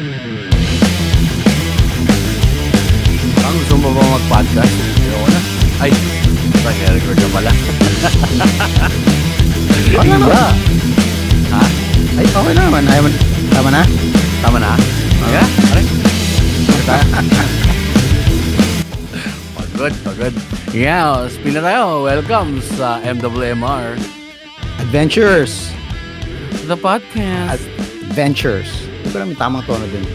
Ang gusto mo ba mag-podcast? Ayoko na. Ay, nag-record na pala. Ano ba? Ha? Ay, okay na naman. Ayaw mo, tama na? Tama na? Yeah, pare. Pagod, pagod. Yeah, spin na tayo. Welcome sa MWMR, Adventures. the podcast. Adventures. Hindi alam yung tamang tono dun.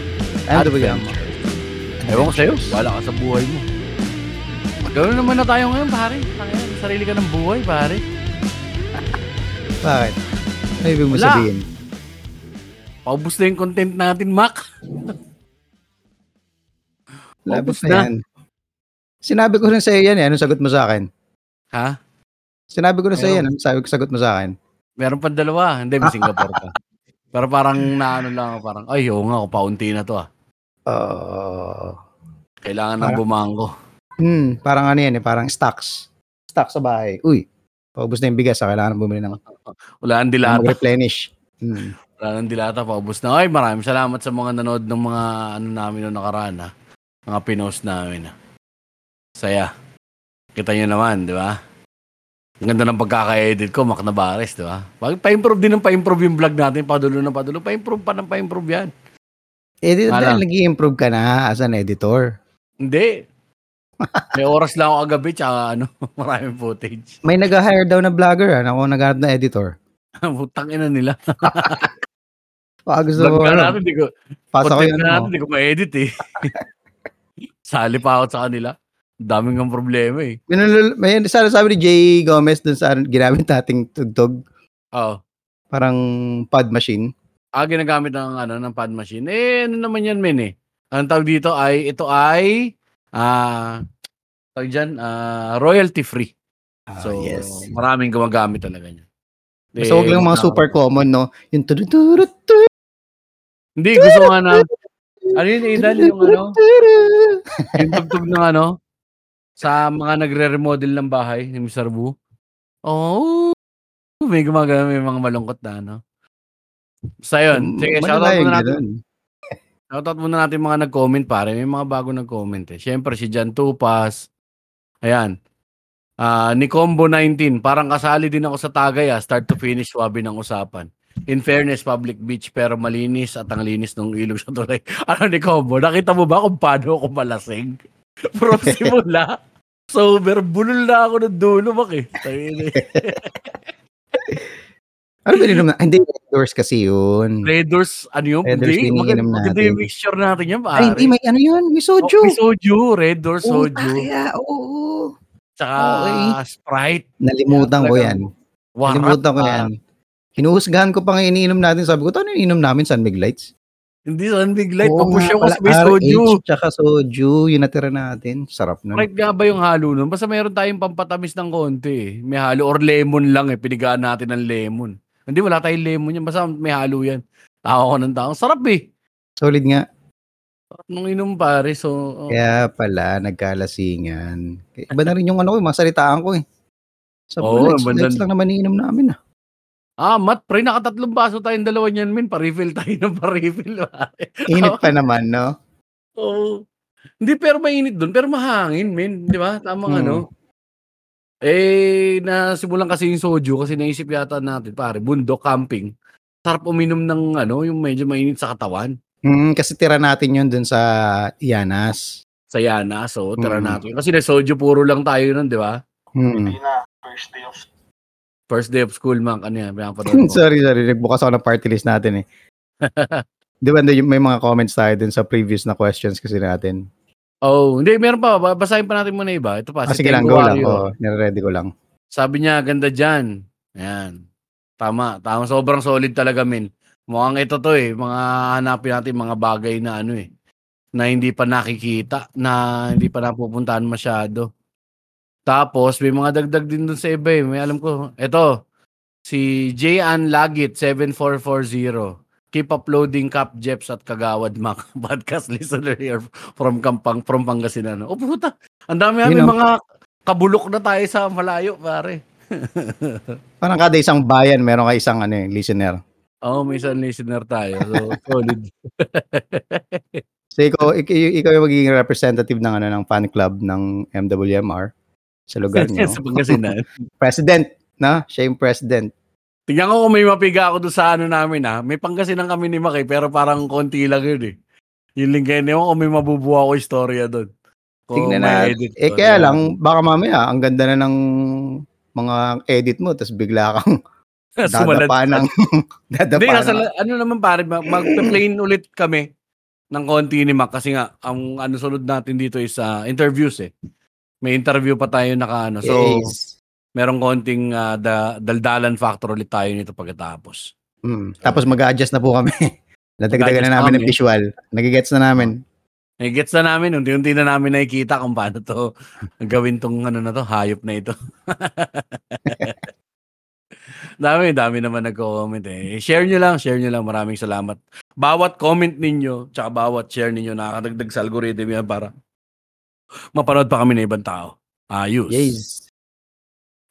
Ano ba yan? Ewan ko sa'yo. Wala ka sa buhay mo. Ganoon naman na tayo ngayon, pare. Tangina, may sarili ka ng buhay, pare. Bakit? Ano ibig mo Wala. sabihin? Paubos na yung content natin, Mac. Paubos na na. yan. Sinabi ko rin sa'yo yan eh. Anong sagot mo sa akin? Ha? Sinabi ko rin sa'yo yan. Anong sabi ko sagot mo sa akin? Meron pa dalawa. Hindi, may Singapore pa. Pero parang naano lang ako, parang, ay, oo nga, paunti na to ah. Uh, Kailangan ng Parang- bumangko. hmm, parang ano yan eh. Parang stocks. Stocks sa bahay. Uy, paubos na yung bigas. ah, Kailangan bumili ng Wala ang ng dilata. mag-replenish. Hmm. Wala ang dilata, paubos na. Ay, maraming salamat sa mga nanood ng mga ano namin noong nakaraan ah. Mga pinost namin ah. Saya. Kita nyo naman, di ba? Ang ganda ng pagkaka-edit ko, Mac Navarez, di ba? Pa-improve din ng pa-improve yung vlog natin, padulo na padulo. Pa-improve pa ng pa-improve yan. Di, Alam. dahil nag-i-improve ka na as an editor. Hindi. May oras lang ako kagabi, tsaka ano, maraming footage. May nag-hire daw na vlogger. Ah, ako naghanap na editor. Putang ina nila. Baka gusto mo, ano, natin, di ko, pasa ko yun, natin, ano. di ko ma-edit eh. Sali pa ako sa kanila. Daming ang problema eh. Binulul, may sana sabi ni Jay Gomez dun sa ginamit nating tugtog. Oo. Parang pod machine. Ah, ginagamit ng ano ng pad machine. Eh, ano naman yan, men eh. Ang tawag dito ay, ito ay, ah, tawag dyan, ah, royalty free. So, Ah, yes. maraming gumagamit talaga niya. Basta huwag lang mga super common, no? Yung turuturut, Hindi, gusto nga na, ano yun, Idal, yung ano, yung tugtog ng ano, sa mga nagre-remodel ng bahay ni Mr. Wu. Oh, may gumagana, may mga malungkot na ano. Basta yun. Sige, shoutout muna natin. Shoutout muna natin mga nag-comment pare. May mga bago nag-comment eh. Siyempre si Jan Tupas. Ayan. Ah, ni Combo 19. Parang kasali din ako sa tagay ah. Start to finish wabi ng usapan. In fairness, public beach pero malinis at ang linis ng ilog sa tulay. Ano ni Combo? Nakita mo ba kung paano ako malasing? From simula. Sober, bulol na ako ng dulo, bak eh. Ano ba rin naman? Hindi, Red Doors kasi yun. Red Doors, ano yun? Red Doors Hindi, maganda, iniinom maganda natin. yung mixture natin yan, pare. Ay, hindi, may ano yun? May soju. Oh, may soju, Red Doors Oo, soju. kaya, oo. Tsaka Okay. Sprite. Nalimutan ko Talagang yan. Warat. Nalimutan ko ah. yan. Hinuhusgahan ko pa nga iniinom natin. Sabi ko, ito ano iniinom namin? San Mig Lights? Hindi Sun Big Light. Oo Papush pala, kasi may soju. RH tsaka soju. Yung natira natin. Sarap na. Sprite nga ba yung halo nun? Basta mayroon tayong pampatamis ng konti eh. May halo or lemon lang eh. Pinigaan natin ng lemon. Hindi, wala tayong lemon yan. Basta may halo yan. Tawa ko ng tao. Sarap eh. Solid nga. Nung inom pare. So, oh. Kaya pala, nagkalasingan. Iba na rin yung ano ko, yung mga salitaan ko eh. Sa Oo, lights, bandan- lights lang naman iniinom namin ah. Ah, Matt, pre, nakatatlong baso tayong dalawa niyan, min. Pa-refill tayo ng pa-refill. pare. Init pa naman, no? Oo. Hindi, pero mainit doon. Pero mahangin, min. Di ba? Tamang Hmm. ano. Eh, nasimulan kasi yung soju kasi naisip yata natin, pare, bundok, camping. Sarap uminom ng ano, yung medyo mainit sa katawan. Mm, kasi tira natin yun dun sa Yanas. Sa Yana, so tara Mm. natin. Kasi na soju puro lang tayo nun, di ba? Hmm. Hindi na, first day of First day of school, man. Ano yan? Pinapanood ko. sorry, sorry. Nagbukas ako ng party list natin eh. Di ba may mga comments tayo dun sa previous na questions kasi natin. oh, hindi, meron pa. Ba- Basahin pa natin muna iba. Ito pa, Ah, si sige lang, go lang. Oh, nire-ready ko lang. Sabi niya, ganda dyan. Ayan. Tama. Tama. Sobrang solid talaga, min. Mukhang ito to eh. Mga hanapin natin mga bagay na ano eh. Na hindi pa nakikita. Na hindi pa napupuntahan masyado. Tapos, may mga dagdag din dun sa iba eh. May alam ko. Ito. Si J.An Lagit, 7440. Keep uploading Cap Jeps at Kagawad Mac. Podcast listener here from Kampang, from Pangasinan. Oh, puta. Ang dami ang- mga kabulok na tayo sa malayo, pare. Parang kada isang bayan, meron ka isang ano, eh, listener. Oo, may isang listener tayo. So, solid. So, ikaw, ik- i- ikaw yung magiging representative ng ano ng fan club ng MWMR sa lugar niyo. sa Pangasinan. president, na? Siya yung president. Tingnan ko kung may mapiga ako doon sa ano namin ha. May Pangasinan kami ni Maki pero parang konti lang yun eh. Yung lingkay niya kung may mabubuha ko istorya doon. Kung may na. edit Eh, ko, kaya lang, baka mamaya, ang ganda na ng mga edit mo, tapos bigla kang dadapa ng, dadapa Hindi, nasa, ng, ano naman pare, mag- mag-plane ulit kami ng konti ni Mac kasi nga, ang ano sunod natin dito is ah, interviews eh. May interview pa tayo naka ano. So, Yes. merong konting ah, da, daldalan factor ulit tayo nito pagkatapos. Mm. Tapos mag-adjust na po kami. Nadagdagan na namin na ng visual. Nagigets na namin. Eh, gets na namin, unti-unti na namin nakikita kung paano to gawin tong ano na to, hayop na ito. dami, dami naman nagko-comment eh. Share nyo lang, share nyo lang. Maraming salamat. Bawat comment ninyo, tsaka bawat share ninyo, nakakadagdag sa algorithm yan para mapanood pa kami ng ibang tao. Ayos. Yes.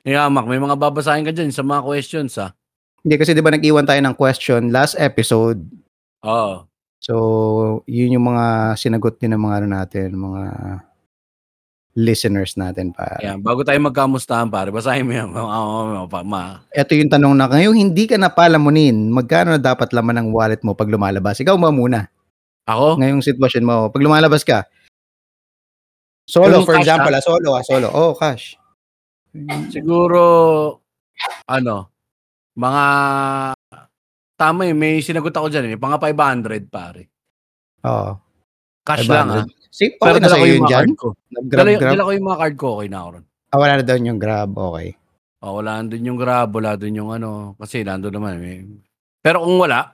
Yeah, Mac, may mga babasahin ka dyan sa mga questions, ha? Hindi kasi 'di ba nag-iwan tayo ng question last episode. Oo. So, yun yung mga sinagot din ng mga ano natin, mga listeners natin pa. Yan, bago tayo magkamustahan, pare, basahin mo yan. Ma, ma, ma, ma, Ito yung tanong na, ngayon hindi ka napalamunin, magkano na dapat laman ng wallet mo pag lumalabas? Ikaw ba muna? Ako? Ngayong sitwasyon mo, pag lumalabas ka, solo Yung for cash, example, ah, solo ah, solo. Oh, cash. Siguro, ano, mga, tama eh, may sinagot ako dyan eh, mga 500 pare. Oo. Cash lang ah. 500. See, Pero okay na dala ko sa'yo yung yun dyan? ko. Nag-grab, Dala, grab. dala ko yung mga card ko, okay na ako ron. Ah, wala na doon yung grab, okay. Oh, wala doon yung grab, wala doon yung ano, kasi nandun naman. Eh. Pero kung wala,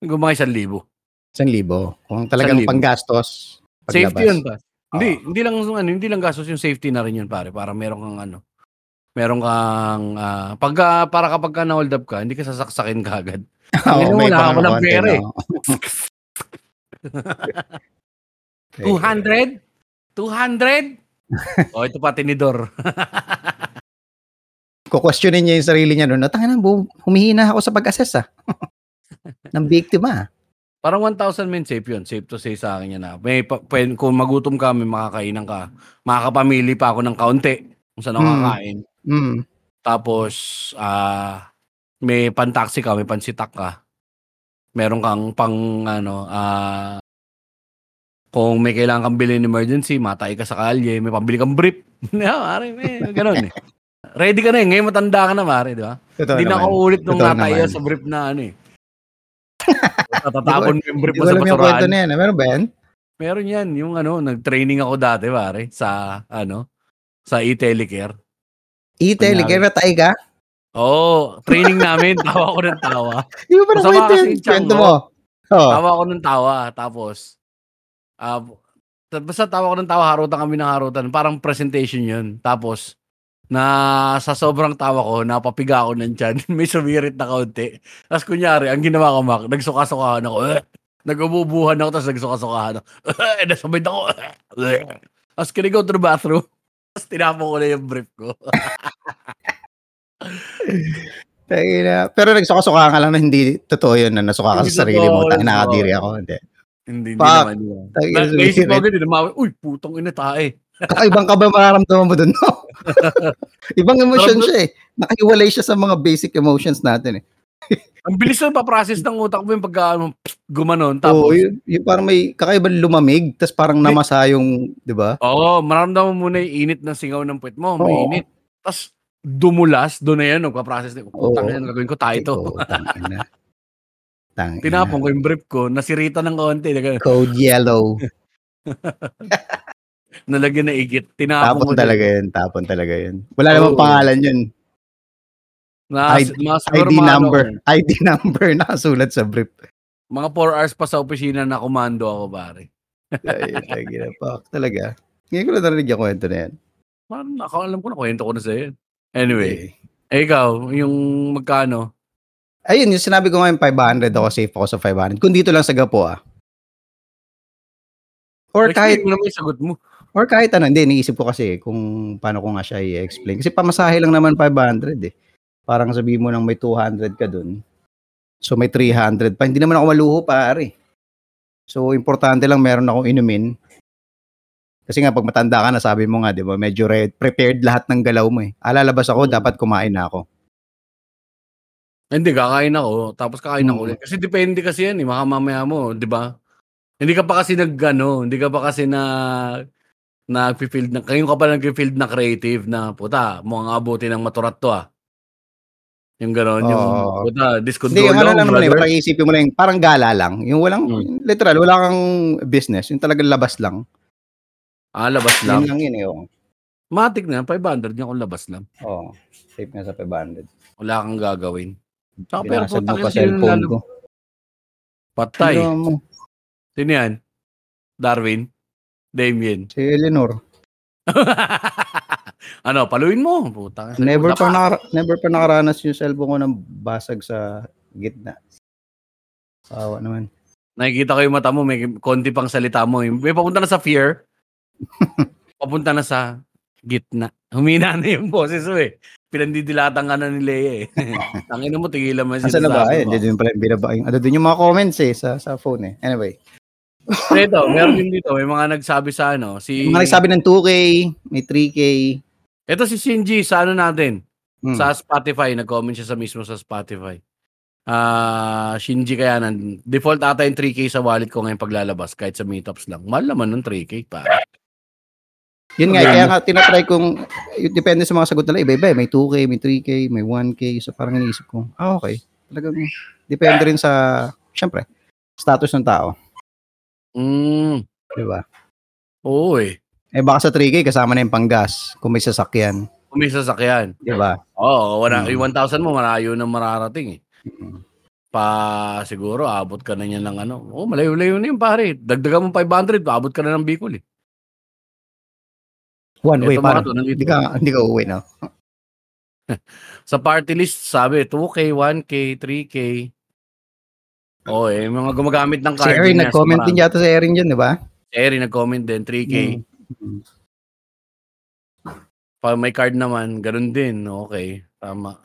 mga isang libo. Isang libo. Kung talagang libo. panggastos, paglabas. Safety yun pa. Hindi, Oo. hindi lang ano, hindi lang gastos yung safety na rin yun pare, para meron kang ano, meron kang ah, pag ah, para kapag ka na-hold up ka, hindi ka sasaksakin kagad. Oo, Ngayon, may wala ako ng pera eh. no? 200? 200? oh, ito pa tinidor. Kukwestiyonin niya yung sarili niya noon. Natanga na, bu- humihina ako sa pag-assess ah. ng biktima. Parang 1,000 men safe yun. Safe to say sa akin yan na. May, pa, pwede, kung magutom ka, may makakainan ka. Makakapamili pa ako ng kaunti kung saan ako Mm. kakain. Mm. Tapos, ah, may pantaksi ka, may pansitak ka. Meron kang pang, ano, ah, kung may kailangan kang bilhin emergency, matay ka sa kalye, may pambili kang brief. yeah, mare, may ganun eh. Ready ka na eh. Ngayon matanda ka na, mare, di ba? Hindi na ako ulit nung nataya sa brief na ano eh. Tatatapon mo yung brief Hindi mo ko sa alam yung kwento basurahan. na yan. Meron ba yan? Meron yan. Yung ano, nag-training ako dati, pare, sa, ano, sa e-telecare. E-telecare na tayo ka? Oo, oh, training namin. Tawa ko ng tawa. Di ba parang Masama kwento yun? Kwento ko. mo. Oh. Tawa ko ng tawa. Tapos, ah, basta tawa ko ng tawa, harutan kami ng harutan. Parang presentation yun. Tapos, na sa sobrang tawa ko, napapiga ako ng tiyan. May sumirit na kaunti. Tapos kunyari, ang ginawa ko, Mac, nagsuka-sukahan ako. Eh, nag-umubuhan ako, tapos nagsuka-sukahan ako. Eh, nasabay ako. Eh. Tapos can I go to the bathroom? Tapos tinapon ko na yung brief ko. Tayo na. Pero nagsuka-suka ka lang na hindi totoo yun na nasuka ka sa sarili mo. hindi nakadiri ako. Hindi. hindi, hindi Fuck. naman naisip ko agad, uy, putong ina tae. Kakaibang ka ba mararamdaman mo dun? No? Ibang emotion siya eh. Nakahiwalay siya sa mga basic emotions natin eh. Ang bilis na paprocess ng utak mo yung pagka ano, gumanon. Oo, Tapos, yun, yun parang may kakaibang lumamig, tapos parang namasa yung, di ba? Oo, maramdaman mo muna yung init ng singaw ng puwet mo, Oo. mainit. Tapos dumulas, doon na yan, nagpa-process na, putang Oo. yan, gagawin ko tayo ito. Oo. Tangina. Tinapon ko yung brief ko, nasirita ng konti, nag- Code yellow. nalagyan na igit, tinapon Tapon talaga yun. Tapon talaga yun. Wala Oo. namang pangalan yun. Na, ID siguro ID number. Ano, ID number nakasulat sa brief. mga 4 hours pa sa opisina na komando ako, pare. Ay, tangina pa. Talaga. Ngayon ko lang narinig yung kwento na yan. Parang ako, alam ko na, kwento ko na sa'yo. Anyway, eh, ikaw, yung magkano? Ayun, yung sinabi ko ngayon 500 ako, safe ako sa 500. Kung dito lang sa Gapo ah. Or kahit, Explain mo naman yung sagot mo. Or kahit ano, hindi, iniisip ko kasi kung paano ko nga siya i-explain. Kasi pamasahe lang naman 500 eh. Parang sabi mo nang may 200 ka dun. So may 300 pa. Hindi naman ako maluho pare. So importante lang meron akong inumin. Kasi nga pag matanda ka na sabi mo nga 'di ba, medyo red, prepared lahat ng galaw mo eh. Alalabas ako, dapat kumain na ako. Hindi, kakain ako, tapos kakain ako Mm. ulit. Kasi depende kasi yan eh, baka mamaya mo, 'di ba? Hindi ka pa kasi nag-ano, hindi ka pa kasi na nagfi-field na ngayon ka pa nagfi-field na creative na puta, mukhang abuti ng maturat to ah. Yung gano'n, yung Oo. puta, Hindi, discontrol yung ano lang, lang naman eh, parang isipin mo lang, parang gala lang. Yung walang, Mm. literal, wala kang business. Yung talagang labas lang. Ah, labas Yun lang. lang yun eh. Oh. Matik na, 500 niya kung labas lang. oh. Safe nga sa 500. Wala kang gagawin. Tsaka pero puta mo pa yung cellphone ko. Patay. Ano? Sino yan? Darwin? Damien? Si Eleanor. ano, paluin mo. Puta. Never pa, nakara- never pa nakaranas yung cellphone ko ng basag sa gitna. Sawa naman. Nakikita ko yung mata mo, may konti pang salita mo. May papunta na sa fear. papunta na sa gitna. Humina na yung boses mo eh. Pinandidilatan ka na ni Leia eh. Tangina mo, tigilan mo Asa na ba? mo. hindi din pala yung binaba. Ano din yung mga comments eh, sa, sa phone eh. Anyway. Ito, meron din dito, may mga nagsabi sa ano, si... Yung mga nagsabi ng 2K, may 3K. Ito si Shinji, sa ano natin, Hmm. sa Spotify, nag-comment siya sa mismo sa Spotify. Ah, Shinji kaya nan default ata yung 3K sa wallet ko ngayon paglalabas kahit sa meetups lang. Mahal naman ng 3K pa. Yun nga, Okay. kaya nga tinatry kong, depende sa mga sagot nila, iba-iba eh. May 2K, may 3K, may 1K. So parang iniisip ko, ah okay. Talagang, depende rin sa, syempre, status ng tao. Mm, Di ba? oo eh. Eh baka sa 3K, kasama na yung panggas, kung may sasakyan. Kung may sasakyan. Di ba? Oo, wala, Mm. yung 1,000 mo malayo na mararating eh. Mm. Pa siguro abot ka na niya ng ano. Oh, malayo-layo na yun pare. Dagdagan mo 500, abot ka na ng Bicol eh. One way, Ito nandito. hindi ka, hindi ka uuwi, no? Sa party list, sabi, 2K, 1K, 3K. Oo eh, mga gumagamit ng Si card. Erin, yun nga, nag-comment din yata si Erin dyan, di ba? Si Erin nag-comment din, 3K. Mm. Pag may card naman, ganun din. Okay, tama.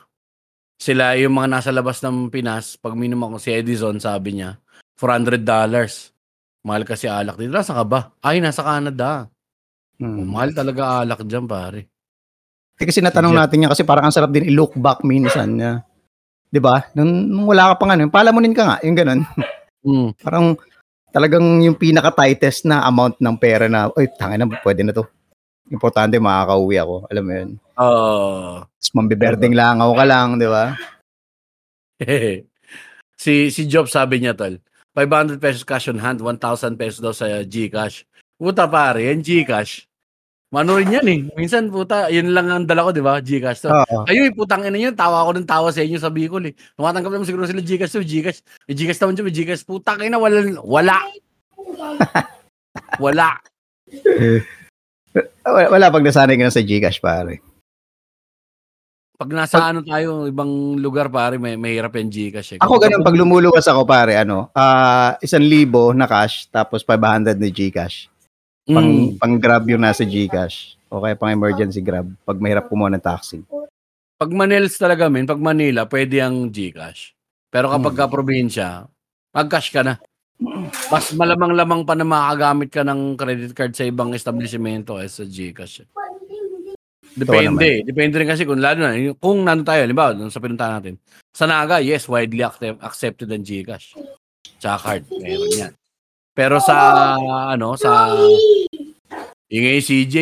Sila yung mga nasa labas ng Pinas, pag minimum ko si Edison, sabi niya, $400. Mahal kasi alak dito. Nasa ka ba? Ay, nasa Canada. Mm. Mahal talaga alak dyan, pare. Eh, kasi natanong natin yan kasi parang ang sarap din i-look back minsan. na 'Di ba? Nung, nung wala ka pang ano, palamunin ka nga, yung ganun. Mm. Parang talagang yung pinaka-tightest na amount ng pera na, oy, tangin na, pwede na to. Importante makakauwi ako. Alam mo yun. Oh. Tapos mambiberding lang ako ka lang, di ba? si si Job sabi niya tol, 500 pesos cash on hand, 1,000 pesos daw sa GCash. Puta pare, yan GCash. Mano rin yan eh. Minsan puta, yun lang ang dala ko, di ba? GCash to. Oo. Kayo, eh, putang ina yun. Tawa ako ng tawa sa inyo sa Bicol eh. Tumatanggap naman siguro sila Gcash to, Gcash. May Gcash naman dyan, may Gcash. Putang ina, wala. Wala. wala. Wala, wala pag nasanay ka na sa Gcash, pare. Pag nasa ano tayo, ibang lugar pare, may mahirap yung Gcash eh. Ako ganun, pag lumuluwas ako, pare, ano, ah isang libo na cash, tapos 500 na Gcash. Pang, Mm. pang grab yung nasa Gcash. O kaya pang emergency grab, pag mahirap kumuha ng taxi. Pag Manils talaga, men, pag Manila, pwede ang Gcash. Pero kapag Hmm. ka probinsya, mag-cash ka na. Mas malamang-lamang pa na makagamit ka ng credit card sa ibang establishmento eh, sa Gcash. Depende. Depende rin kasi kung lalo na, kung nandun tayo, halimbawa, dun sa pinuntahan natin. Sa Naga, yes, widely accept, accepted ang Gcash. Tsaka card, meron yan. Pero sa, ano, sa, ingay CJ,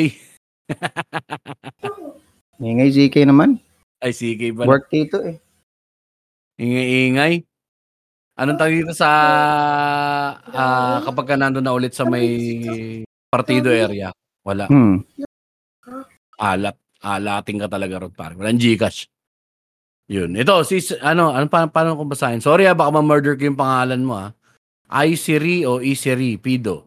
Ingay ZK naman. ay CK ba? Work dito eh. Ingay-ingay. Anong tawag dito sa ah, kapag ka nandun na ulit sa may partido area? Wala. Hmm. Alat. Alating ka talaga ron pare. Walang Gcash. Yun. Ito, si, ano, ano pa, paano ko basahin? Sorry ah, baka ma-murder ko yung pangalan mo ah. Isiri o Isiri, Pido.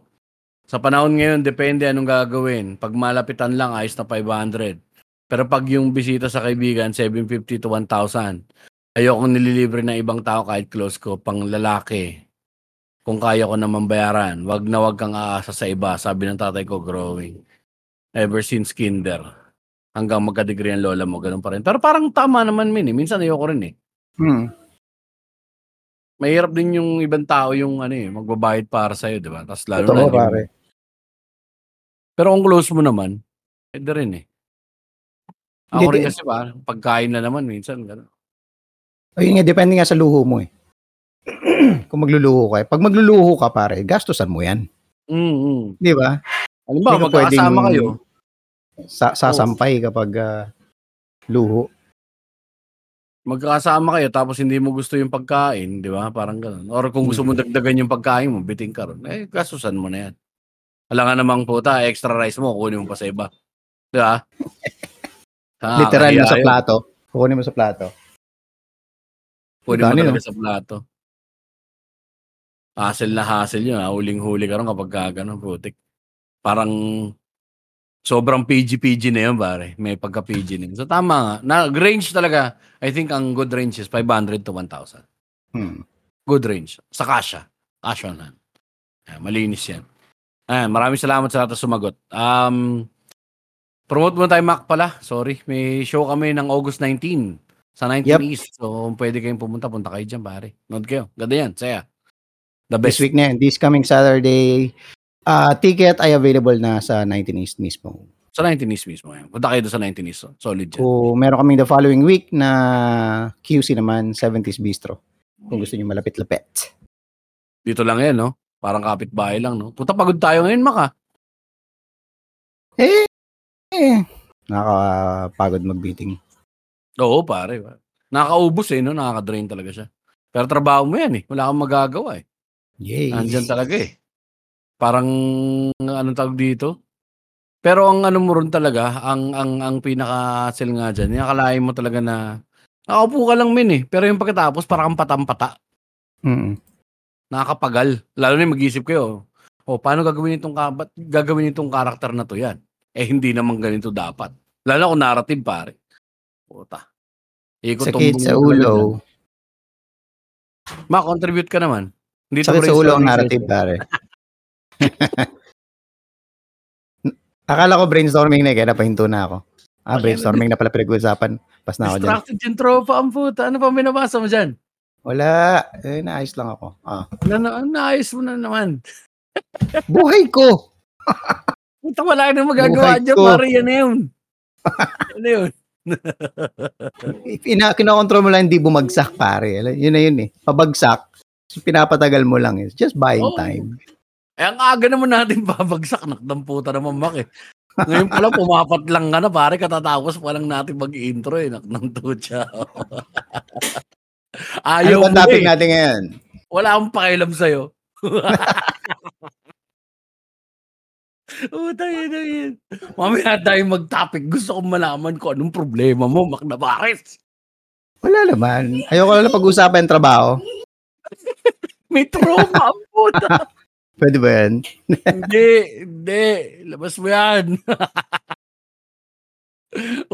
Sa panahon ngayon, depende anong gagawin. Pag malapitan lang, ayos na 500. Pero pag yung bisita sa kaibigan, 750 to 1,000. Ayokong nililibre ng ibang tao kahit close ko, pang lalaki. Kung kaya ko naman bayaran, wag na wag kang aasa sa iba, sabi ng tatay ko growing. Ever since kinder. Hanggang magka-degree ang lola mo, ganun pa rin. Pero parang tama naman min eh. Minsan ayoko rin eh. Hmm. Mahirap din yung ibang tao yung ano eh, magbabayad para sa'yo, di ba? Tapos lalo Totoo, na yung pare. Pero kung close mo naman, puwede rin eh. Ako Hindi, rin kasi parang pagkain na naman minsan gano'n. Ayun nga, depende nga sa luho mo eh. Kung magluluho ka eh. 'Pag magluluho ka pare, gastusan mo 'yan. Mm. 'Di ba? Ka puwedeng magkakasama kayo. sa sasampay kapag, ah, luho. Magkakasama kayo tapos hindi mo gusto yung pagkain, di ba? Parang gano'n. Or kung gusto mo dagdagan yung pagkain mo, bitin ka ron, eh, gastusan mo na 'yan. Alangan namang puta extra rice mo kukunin mo pa sa iba, di ba? Literal na sa yun. plato, kukunin mo sa plato. Kunin mo Kanin, talaga no? sa plato. Hassle na hassle yun, ah, huling-huli ka ron kapagka gano'n, putik. Parang sobrang PG-PG na yun pare, may pagka-PG na yun. So tama nga, nag-range talaga, I think ang good range is 500 to 1,000. Hmm. Good range. Sa kasya. Kasya na. Ayan, malinis yan. Ayan, maraming salamat sa lahat na sumagot. Um, promote muna tayo, Mac, pala. Sorry. May show kami ng August 19 sa 19 Yep. East. So, kung pwede kayong pumunta, punta kayo dyan, pare. Nood kayo. Ganda yan. Saya. The This best. week na yan, this coming Saturday, ah, ticket ay available na sa 19 East mismo. Sa 19 East mismo. Yan. Punta kayo sa 19 East. Solid yan. Kung meron kaming the following week na QC naman, 70s Bistro. Kung gusto niyo malapit-lapit. Dito lang yan, no? Parang kapitbahay lang, no? Puta, pagod tayo ngayon, Mac, ah. Eh, eh, nakakapagod mag-meeting. Oo, pare. Nakakaubos eh, no? Nakaka-drain talaga siya. Pero trabaho mo yan, eh. Wala kang magagawa, eh. Yay. Nandyan talaga eh. Parang anong tawag dito? Pero ang ano mo rin talaga, ang ang ang pinaka-hassle nga diyan, nakakalain mo talaga na nakaupo ka lang min eh. Pero yung pagkatapos parang kang patampata, Mm. nakakapagal. Lalo na yung mag-isip kayo, oh, paano gagawin itong kabat, gagawin itong karakter na to yan? Eh hindi naman ganito dapat. Lalo na kung narrative pare. Puta. Sakit sa ulo. Ma-contribute ka naman. Hindi Sakit sa ulo ang narrative, session. pare. Akala ko brainstorming na eh, kaya napahinto na ako. Ah, brainstorming na pala pinag-uusapan. Pas na ako dyan. Distracted yung tropa ang puta. Ano pa binabasa mo dyan? Wala. Eh, naayos lang ako. Ah. Na, na, naayos mo na naman. Buhay ko! Puta, wala na magagawa Buhay dyan, ko. pare. Yan na yun. ano yun? Ina, kinokontrol mo lang hindi bumagsak, pare. Yun na yun eh. Pabagsak, pinapatagal mo lang eh. Just buying Oo. time. Eh, ang aga naman natin babagsak. Nakdang puta naman, Mak eh. Ngayon pala, pumapat lang ka na, pare. Katatapos pa lang natin mag-intro eh. Nakdang tutsa. Ano Ayaw ba mo topic eh. natin ngayon? Wala akong pakialam sa'yo. Puta yun yun. Mamaya tayo mag-topic. Gusto kong malaman kung anong problema mo, Mac Navarez. Wala naman. Ayoko lang pag-usapan trabaho. May trauma ang puta. Pwede ba yan? hindi, hindi. Labas mo yan.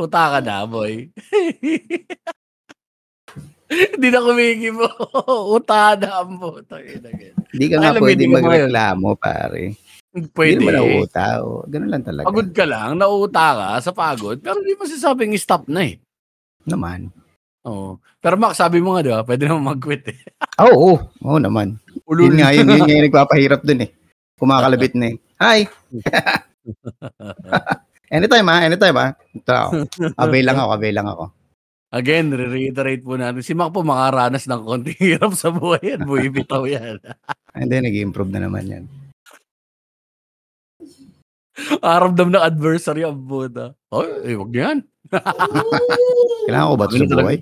Uta ka na, boy. Hindi na kumiki mo. Uta na puta. Hindi ka nga Alam, pwede magreklamo, pare. Pwede. Hindi naman nauuta. O. Ganun lang talaga. Pagod ka lang, nauuta ka sa pagod, pero hindi mo sasabing stop na eh. Naman. Oo. Pero Mac, sabi mo nga, di ba? Pwede naman mag-quit eh. Oo, oo. Oo naman. Ulul. Yun nga, yun, yun nga yung nagpapahirap dun eh. Kumakalabit na eh. Hi! anytime ha, anytime ha. Ito ako. Avail lang ako, avail lang ako. Again, re-reiterate po natin. Si Mac po makaranas ng konting hirap sa buhay yan. Buhay bitaw yan. And then, nag-improve na naman yan. Aramdam ng adversary ang buta. Oh, eh, wag yan. Kailangan ko ba ito sa Ganun talaga. buhay?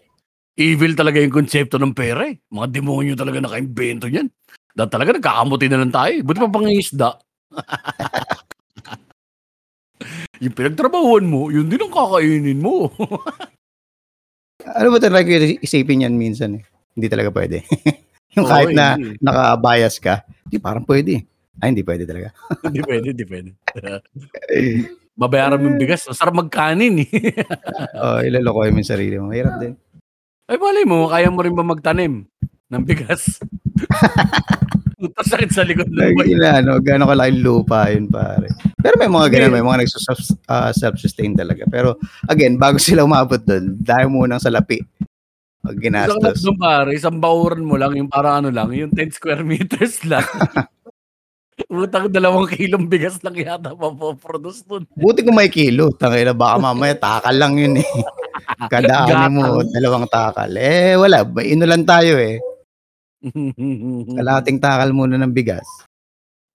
Evil talaga yung konsepto ng pera eh. Mga demonyo talaga nakaimbento niyan. Dahil talaga nagkakamuti na lang tayo. eh. Buti pa pangingisda. yung pinagtrabahuan mo, yun din ang kakainin mo. Ano ba talaga yung isipin yan minsan eh? Hindi talaga pwede. yung kahit na hindi. naka-bias ka, di parang pwede. Ay, hindi pwede talaga. Hindi pwede, hindi pwede. Babayaran mo yung bigas. Masarap magkanin eh. oh, ilalokoy mo yung sarili mo. Mahirap din. Ay, malay mo, kaya mo rin ba magtanim ng bigas? Tapos sakit sa likod ng buhay. ina, ano, gano'ng kalaking lupa yun, pare. Pero may mga ganun, may mga nagsus- ah, self-sustain talaga. Pero, again, bago sila umabot doon, dahil munang salapi. Pag Isang ginastos. do'n pare, isang bakuran mo lang yung parang ano lang, yung 10 square meters lang. Utang 2 kilong bigas lang yata mapo-produce dun. Buti kung may kilo, tangina baka mamaya takal lang yun, eh. Kada ani mo, dalawang takal. Eh, wala, inulan tayo, eh. Kalahating takal muna ng bigas.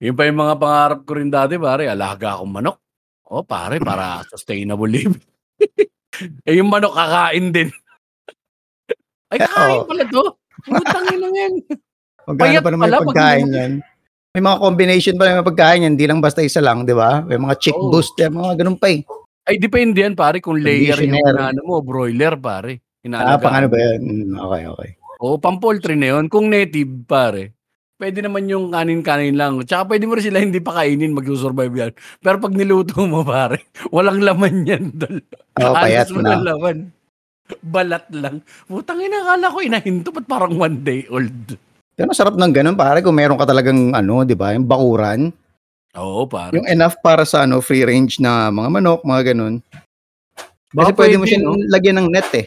Yun pa yung mga pangarap ko rin dati pare, alaga akong manok. Oh, pare, para sustainable living. eh, yung manok kakain din. Ay, Eh, kakain oo. pala 'to. Putang ina yan. Magkano pa naman yung pag pagkain yan? May mga combination pa naman yung pagkain yan, hindi lang basta isa lang, di ba? May mga chick Oo. boost, yan, mga ganun pa, eh. Ay, depende yan pare kung layer yung inaano mo, broiler pare. Ah, Inaalagaan pang ano ba yan? Mm, Okay, okay. Oo, pang poultry na yun. Kung native, pare, pwede naman yung kanin-kanin lang. Tsaka pwede mo rin sila hindi pa kainin, mag-survive yan. Pero pag niluto mo, pare, walang laman yan. Dol. Oo, payat Halos na. walang laman. Balat lang. Putang ina, akala ko inahinto, ba't parang one day old? Pero sarap ng ganun, pare, kung meron ka talagang, ano, di ba, yung bakuran. Oo, pare. Yung enough para sa, ano, free range na mga manok, mga ganun. Baka Kasi pwede mo pwede, siyang no? lagyan ng net, eh.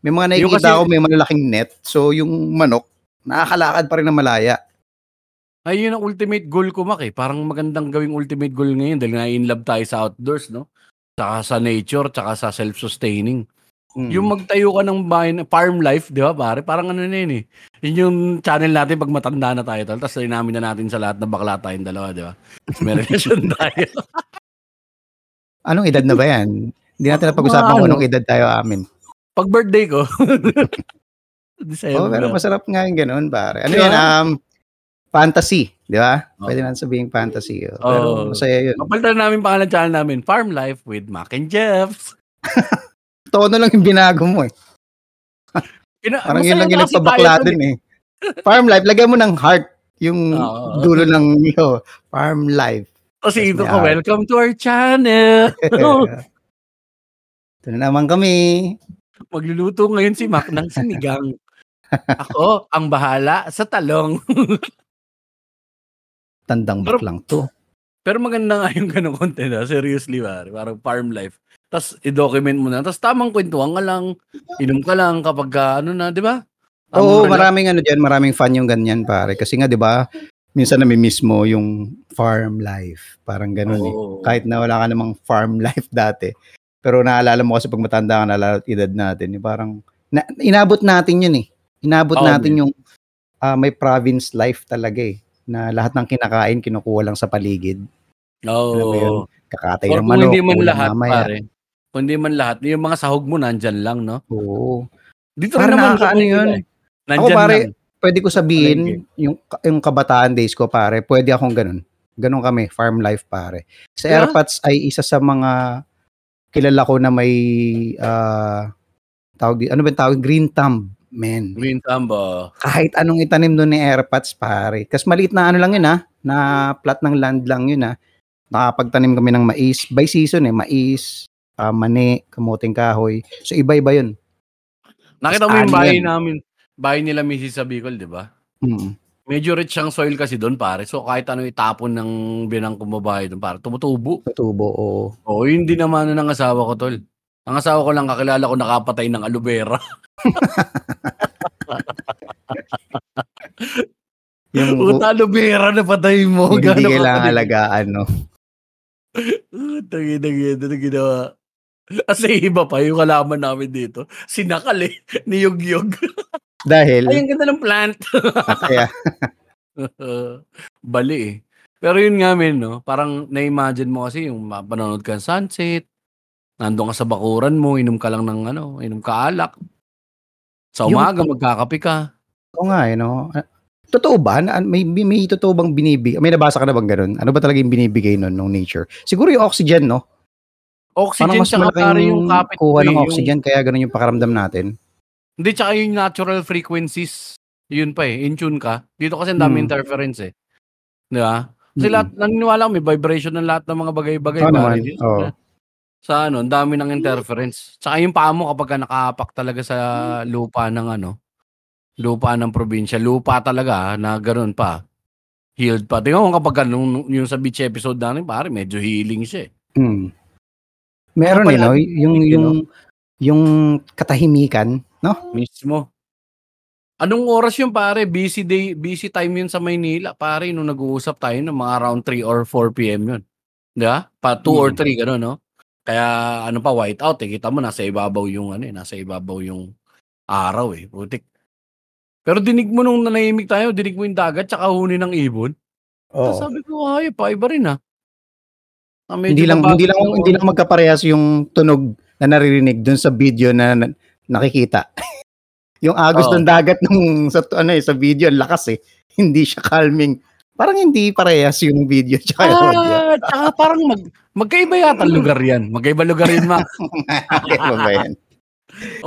May mga nakikita kasi- ako, may malalaking net. So, yung manok, nakakalakad pa rin na malaya. Ay, yun ang ultimate goal ko, Mak, eh. Parang magandang gawing ultimate goal ngayon dahil na-in love tayo sa outdoors, no? Tsaka sa nature, tsaka sa self-sustaining. Mm. Yung magtayo ka ng bahay, na- farm life, di ba pare? Parang ano na yun eh. Yun yung channel natin pag matanda na tayo. Tapos namin na natin sa lahat na bakla tayong dalawa, di ba? May relasyon tayo. Anong edad na ba yan? Hindi natin napag-usapan kung ano? anong edad tayo amin. Pag birthday ko, December. Oo, pero masarap nga yung ganun, pare. Ano yan? Um, fantasy, di ba? Oo. Pwede natin sabihin fantasy. oh. Pero Oo. masaya yun. Kapalitan namin pangalan ng channel namin, Farm Life with Mac and Jeffs. Tono lang yung binago mo eh. Ina- Parang yun lang yung nagpabakla dun eh. Farm life, lagyan mo ng heart yung Oo. dulo ng yo, farm life. Yes, ito ko, welcome to our channel. Ito na naman kami. Magluluto ngayon si Mac ng sinigang. Ako, ang bahala sa talong. Tandang Pero- baklang to. Pero maganda nga yung ganong content, ah. seriously, pare. Parang farm life. Tapos, i-document mo na. Tapos, tamang kwentuhan ka lang. Inom ka lang kapag, ah, ano na, di ba? Oo, relax. maraming ano diyan, maraming fan yung ganyan pare. Kasi nga 'di ba, minsan nami-miss mo yung farm life. Parang ganun eh. Oo. Kahit na wala ka namang farm life dati. Pero naalala mo kasi pag matanda ka, at edad natin, yung parang na, inabot natin yun eh. Inabot Oo, natin man. yung ah, may province life talaga eh. Na lahat ng kinakain kinukuha lang sa paligid. Oo. Mo yun? Kakatay ng kung manok. hindi man lahat, mamaya. pare. Kung hindi man lahat, yung mga sahog mo, nandyan lang, no? Oo. Dito rin naman. nakakaano sa yun. eh. Nandyan pare, lang. Pwede ko sabihin, yung, yung kabataan days ko pare, pwede akong ganun. Ganun kami, farm life pare. Sa Yeah. Airpods ay isa sa mga kilala ko na may ah tawag ano ba tawag green thumb man. Green Tamba. Kahit anong itanim doon ni Airpods pare. Kasi maliit na ano lang yun ha, na plat ng land lang yun ha. Nakapagtanim kami ng mais by season eh, mais, ah, mani, kamuting kahoy. So iba-iba yun. Nakita Mas mo yung bahay yan. namin. Bahay nila Mrs. sa Bicol, di ba? Mm. Medyo rich ang soil kasi doon, pare. So, kahit ano itapon ng binang kumabahay doon, pare, tumutubo. Tubo o Oo, yun din naman ano ng asawa ko, tol. Ang asawa ko lang kakilala ko nakapatay ng aloe vera. yung Puta, aloe vera na patay mo. hindi Gaano kailangan alagaan no. Tagi, tagi, ito ginawa. Kasi iba pa yung kalaman namin dito. Sinakal eh. Niyog-yog. Dahil Ay, ang ganda ng plant. kaya Bali eh. Pero yun nga men, no? Parang na-imagine mo kasi yung mapanonood ka ng sunset, nandun ka sa bakuran mo, inom ka lang ng ano, inom ka alak. Sa Yung- umaga, magkakape ka. Oo nga, eh, no? Ah, Totoo ba? Na, may, may, may totoo bang binibigay? May nabasa ka na bang ganun? Ano ba talaga yung binibigay nun ng nature? Siguro yung oxygen, no? Oxygen, Parang mas malaking yung kapit kuha eh, ng yung- oxygen, kaya ganun yung pakaramdam natin. Hindi, tsaka yung natural frequencies. Yun pa eh, in tune ka. Dito kasi ang dami Hmm. interference eh. Di ba? Kasi Mm-mm. lahat, naniniwala ko, may vibration ng lahat ng mga bagay-bagay. Pare. naman, oo. sa- ano, ang dami ng interference. Tsaka yung paa mo kapag ka nakaapak talaga sa lupa ng ano, lupa ng probinsya, lupa talaga ah, na ganoon pa. Healed pa. Tingnan mo kapag ka nung, yung sa beach episode natin, pare, medyo healing siya eh. Hmm. Meron eh, no? Yung, you yung, yung katahimikan No? Mismo. Anong oras yun pare? Busy day, busy time yun sa Maynila. Pare, nung nag-uusap tayo ng mga around 3 or 4 PM yun. Di ba? Pa 2 or Mm. 3, gano'n, no? Kaya ano pa, white out eh. Kita mo, nasa ibabaw yung ano eh. Nasa ibabaw yung araw eh. Putik. Pero dinig mo nung nanahimik tayo, dinig mo yung dagat tsaka huni ng ibon. Oo. Sabi ko, ay, pa iba rin ah. Ah, Hindi lang hindi lang hindi lang magkaparehas yung tunog na naririnig dun sa video na- nakikita. yung agos Oo. ng dagat nung sa ano eh, sa video ang lakas eh. Hindi siya calming. Parang hindi parehas yung video tsaka yung audio. Ah, tsaka parang mag, magkaiba yata lugar yan. Magkaiba lugar yun, Mac. Ano ba yan?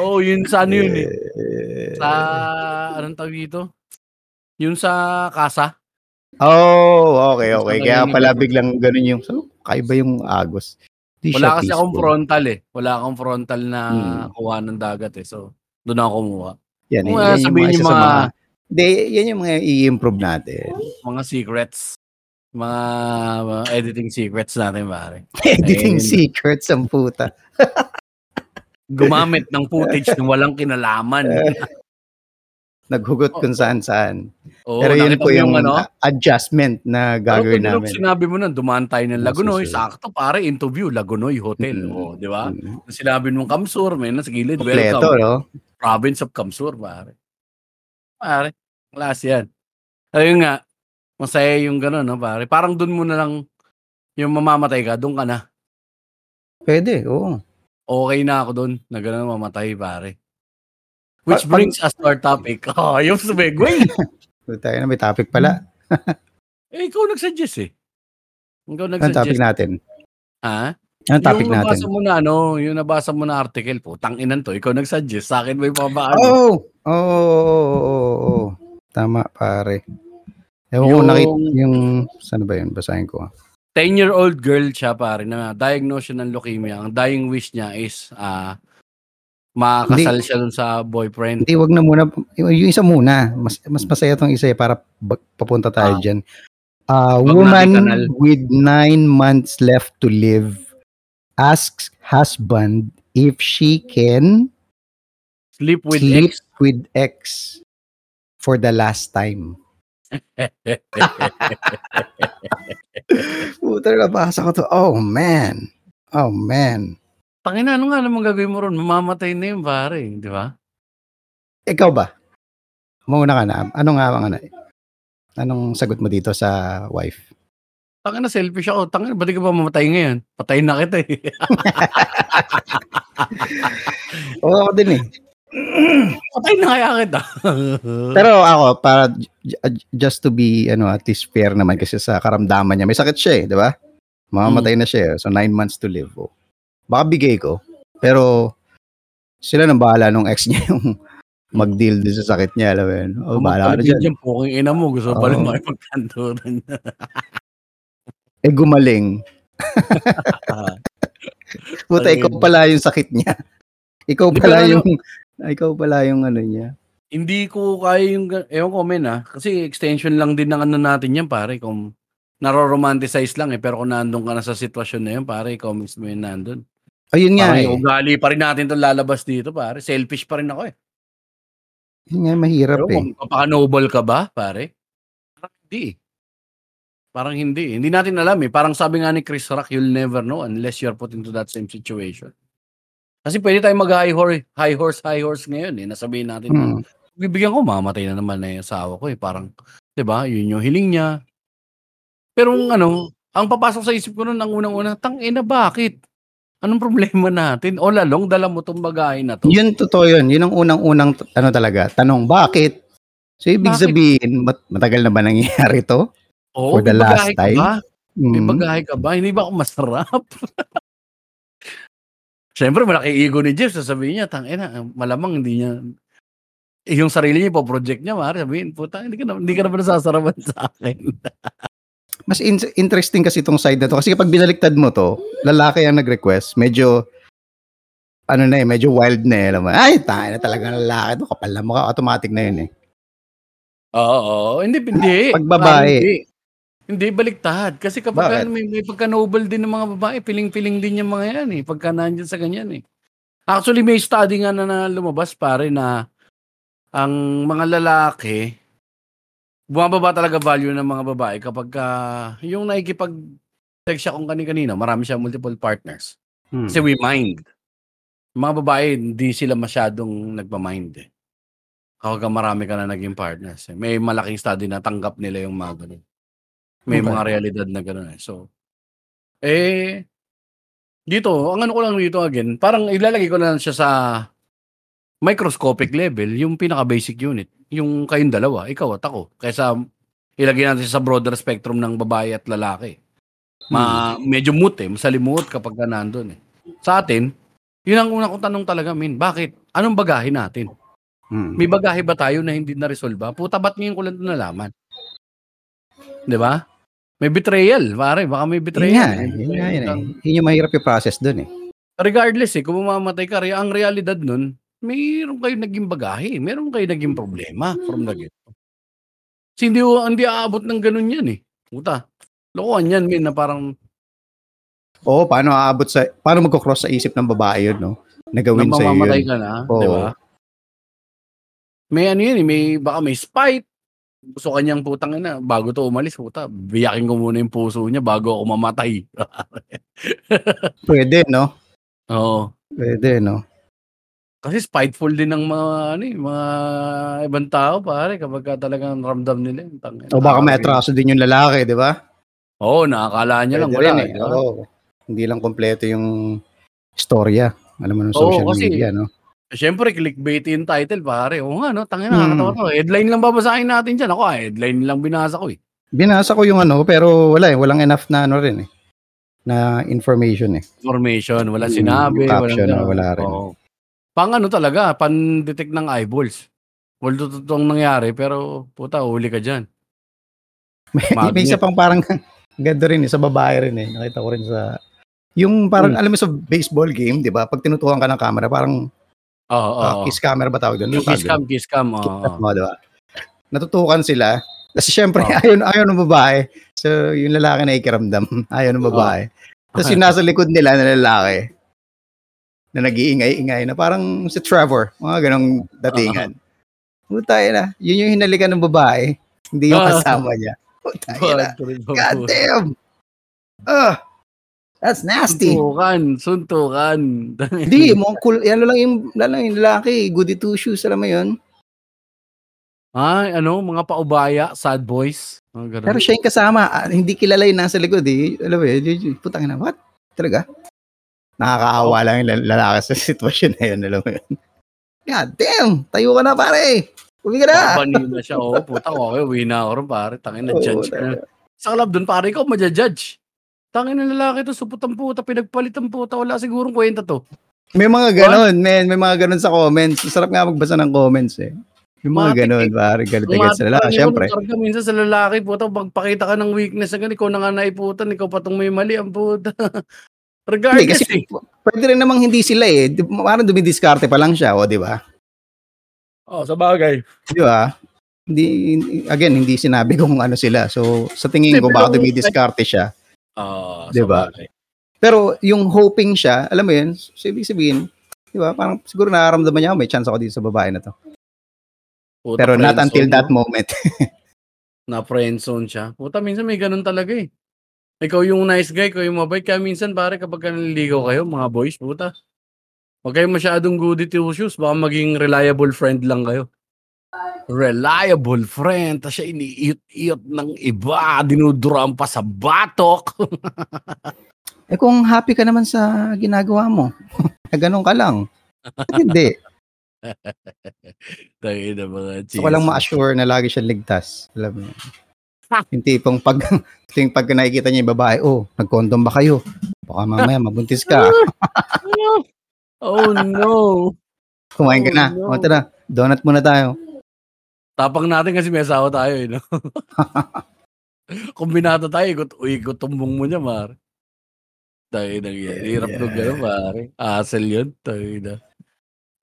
Oo, yun sa ano yun eh. Eh, Sa, anong tawag dito? Yun sa kasa. Oh, okay, okay. Kaya pala biglang ganun yung, so, kaiba yung agos. Di Wala kasi akong peaceful. frontal eh. Wala akong frontal na Hmm. kuha ng dagat eh. So, doon ako kumuha. Yan, Kung yan, yung sabihin mga yung mga- mga, yan yung mga i-improve natin. Mga secrets. Mga, mga editing secrets natin, pare. Editing Ayun. secrets ang puta. Gumamit ng footage na walang kinalaman. Naghugot Oh. kung saan-saan. Oo, Pero yun po mo yung ano? adjustment na Pero gagawin nung namin. sinabi mo na, dumaan tayo ng Lagunoy, Masusunod. sakto pare, interview, Lagunoy Hotel. Mm. Oh, di ba? Mm. Sinabi mong Kamsur, may nasa gilid, Kompleto, welcome. no? Province of Kamsur, pare. Pare, klase yan. Ayun nga, masaya yung gano'n, no, pare. Parang dun mo na lang, yung mamamatay ka, dun ka na. Pwede, oo. Okay na ako dun, na gano'n mamatay, pare. Which Pa- brings us to our topic. Oh, yung sumegway. Tayo na may topic pala. eh, ikaw nagsuggest eh. Ikaw Anong topic nagsuggest. natin? Ha? Anong topic yung natin? nabasa mo na ano, yung nabasa mo na article po, tanginan to, ikaw nagsuggest, sa akin may pabaano. Oh! Oo, oo, oo, oo, oo. Tama, pare. Ewan ko Yung- nakita yung... Saan ba yun? Basahin ko. 10-year-old girl siya pare na diagnosed ng leukemia. Ang dying wish niya is ah makakasal siya dun sa boyfriend. Hindi, wag na muna. Yung, isa muna. Mas, mas masaya tong isa eh, para papunta tayo Ah. dyan. Uh, Wag woman with nine months left to live asks husband if she can Sleep with sleep ex. with ex for the last time. Puta na basa ko to. Oh man. Oh man. Tangina, ano nga naman gagawin mo ron? Mamamatay na yun, pare. Di ba? Ikaw ba? Mauna ka na. Ano nga ang ano? Anong sagot mo dito sa wife? Tangina, selfish ako. Tangina, ba't di ka ba mamatay ngayon? Patay na kita eh. Oo ako din eh. Patay na kaya kita. Pero ako, para just to be, ano, at least fair naman kasi sa karamdaman niya, may sakit siya eh, di ba? Mamamatay na siya eh. So, nine months to live. Oh. Baka bigay ko. Pero, sila nang bahala nung ex niya yung mag-deal din sa sakit niya. Alam mo yun? Oh, bahala ka na dyan. Dyan, puking ina mo. Gusto pa rin Oo. makipagkanturan. Eh, gumaling. Puta, Ayun. ikaw pala yung sakit niya. Ikaw pala ano- yung, ikaw pala yung ano niya. Hindi ko kaya yung, ewan ko men ah, kasi extension lang din ng ano natin yan pare, kung naro-romanticize lang eh, pero kung nandun ka na sa sitwasyon na yun pare, ikaw mismo yung nandun. Ayun nga Parang eh. ugali pa rin natin itong lalabas dito pare, selfish pa rin ako eh. Yun nga, mahirap Pero eh. kung papaka-noble ka ba pare? Parang hindi eh. Parang hindi eh. Hindi natin alam eh. Parang sabi nga ni Chris Rock, you'll never know unless you're put into that same situation. Kasi pwede tayo mag-high horse, high horse, high horse ngayon eh. Nasabihin natin na Hmm. bibigyan ko, mamatay na naman na yung asawa ko eh. Parang, di ba, yun yung hiling niya. Pero ang ano, ang papasok sa isip ko nun, ang unang-una, tang ina, bakit? Anong problema natin? All along, dala mo tong bagay na to. Yun, totoo yun. Yun ang unang-unang, ano talaga, tanong, bakit? So, ibig Bakit? sabihin, mat- matagal na ba nangyayari to? Oo, for the may last bagahe ka time? ba? May Mm. bagahe ka ba? Hindi ba ako masarap? Siyempre, malaki ego ni Jeff. Sasabihin niya, tang ina, malamang hindi niya, eh, yung sarili niya, po-project niya, mara, sabihin, puta, hindi ka na, hindi ka na ba nasasarapan sa akin? Mas in- interesting kasi itong side na to. Kasi kapag binaliktad mo to, lalaki ang nag-request, medyo, ano na eh, medyo wild na eh. Alam mo, ay, tayo na talaga lalaki to. Kapal na mukha, automatic na yun eh. Oo, oo. hindi, hindi. Pag babae. Hindi. Hindi, baliktad. Kasi kapag Bakit? may, may pagka-noble din ng mga babae, piling-piling din yung mga yan eh. Pagka nandyan sa ganyan eh. Actually, may study nga na, na lumabas pare na ang mga lalaki bumababa talaga value ng mga babae kapag uh, yung nakikipag-sex siya kung kani-kanino, marami siya multiple partners. Hmm. Kasi we mind. Mga babae, hindi sila masyadong nagpa-mind eh. Kapag marami ka na naging partners. Eh. May malaking study na tanggap nila yung mga ganun. May Okay. mga realidad na ganun eh. So, eh, dito, ang ano ko lang dito again, parang ilalagay ko na lang siya sa microscopic level, yung pinaka-basic unit. Yung kayong dalawa, ikaw at ako. Kaysa ilagay natin sa broader spectrum ng babae at lalaki. Ma, medyo moot eh, masalimuot kapag ka nandun eh. Sa atin, yun ang unang kong tanong talaga, min. Bakit? Anong bagahe natin? Hmm. May bagahe ba tayo na hindi na-resolve? Puta, ba't ngayon ko lang ito nalaman? Di ba? May betrayal, pare. Baka may Yun betrayal. nga, May yun nga yun eh. lang. Yun yung mahirap yung process dun eh. Regardless eh, kung mamamatay ka, ang realidad nun, mayroon kayo naging bagahe. Meron kayo naging problema from the get Kasi hindi, hindi aabot ng ganun yan eh. Puta. Lokohan yan, min, na parang Oo, paano aabot sa, paano magkocross sa isip ng babae yun, no? Nagawin na sa'yo mamamatay yun. ka na, Oo. di ba? May ano yun eh, may, baka may spite. Gusto kanyang putang ina, bago to umalis, puta, biyakin ko muna yung puso niya bago ako mamatay. Pwede, no? Oo. Pwede, no? Kasi spiteful din ng mga, ano eh, mga ibang tao, pare, kapag ka talagang ramdam nila. yung tangina. O baka may atraso din yung lalaki, di ba? Oo, nakakala niya lang, Pwede wala rin eh. di ba? Oo. Hindi lang kompleto yung storya. Alam mo ng Oo, social kasi- media, no? Siyempre, clickbait yung title, pare. Oo nga, no? Tangina, Hmm. nakakatawa to. Headline lang babasahin natin dyan. Ako, ah, headline lang binasa ko eh. Binasa ko yung ano, pero wala eh. Walang enough na ano rin eh. Na information eh. Information, wala Hmm, sinabi. caption, walang ganun. wala rin. Oo. Pang ano talaga, pan-detect ng eyeballs. Well, totoong nangyari, pero puta, huli ka dyan. May, Magnet. may isa pang parang ganda rin eh, sa babae rin eh. Nakita ko rin sa... Yung parang, Hmm. alam mo sa baseball game, di ba? Pag tinutukan ka ng camera, parang Oo, oo. ah, kiss camera ba tawag doon? Kiss cam, kiss cam. Mo, di ba? Natutukan sila. Kasi syempre, Oo. ayaw, ayaw ng babae. So, yung lalaki na ikiramdam. Ayaw ng babae. Tapos yung nasa likod nila na lalaki, na nag-iingay-ingay, na parang si Trevor, mga ganong datingan. Puta na. Yun yung hinalikan ng babae. Hindi yung Ah. kasama niya. Puta na. Trip, God damn! Ah! That's nasty. Suntukan, suntukan. Hindi, mo cool. Ano lang yung, lalo yung lalaki, goody two shoes, alam mo yun? Ay, ano, mga paubaya, sad boys. Oh, ganun. Pero siya yung kasama, ah, hindi kilala yung nasa likod eh. Alam mo yun, putang na, what? Talaga? Nakakaawa lang yung lal- lalaki sa sitwasyon na yun, alam mo yun. God damn! Tayo ka na pare! Uwi ka na! Babani na siya. Oo, puta ko. Okay, uwi na ako rin, pare. Tangin na, Oo, judge ka na. Sa club doon, pare, ikaw maja-judge. Tangin na lalaki to, supot ang puta, pinagpalit ang puta. Wala sigurong kwenta to. May mga ganon, men. May mga ganon sa comments. Sarap nga magbasa ng comments eh. Yung mga Matik ganon, eh. pare, galit agad sa lalaki. Siyempre. Karga minsan sa lalaki, puta, pagpakita ka ng weakness na ganun, ikaw na nga naiputan, ikaw pa tong may mali, ang puta. Hindi, Regardless kasi eh. pwede rin namang hindi sila eh. Parang dumidiskarte pa lang siya, o di ba? Oh, sa bagay. Di ba? Hindi, again, hindi sinabi kung ano sila. So, sa tingin Hindi, ko, baka dumidiskarte siya. Oh, Di ba? Pero yung hoping siya, alam mo yun, so ibig sabihin, di ba, parang siguro nararamdaman niya, "Oh, may chance ako dito sa babae na to. Pero not until that moment. Na friendzone siya. Puta, minsan may ganun talaga eh. Ikaw yung nice guy, ikaw yung mabait. Kaya minsan pare kapag ka naliligaw kayo, mga boys, puta. Huwag kayong masyadong goody two shoes. Baka maging reliable friend lang kayo. Reliable friend. Tapos siya iniiyot-iyot ng iba. Dinuduraan pa sa batok. eh kung happy ka naman sa ginagawa mo, na ganun ka lang. Hindi. Tayo na mga So, ko lang ma-assure na lagi siya ligtas. Alam mo. Yung tipong pag, yung pag nakikita niya yung babae, oh, nag-condom ba kayo? Baka mamaya mabuntis ka. oh no. Kumain ka Oh, na. no. O tara, donut muna tayo. Tapang natin kasi may asawa tayo eh, no? Kombinado tayo, ikot, ikot tumbong mo niya, mar. Tayo na yan. Hirap Yeah. nung gano'n, pare. Asal yun. Tayo na.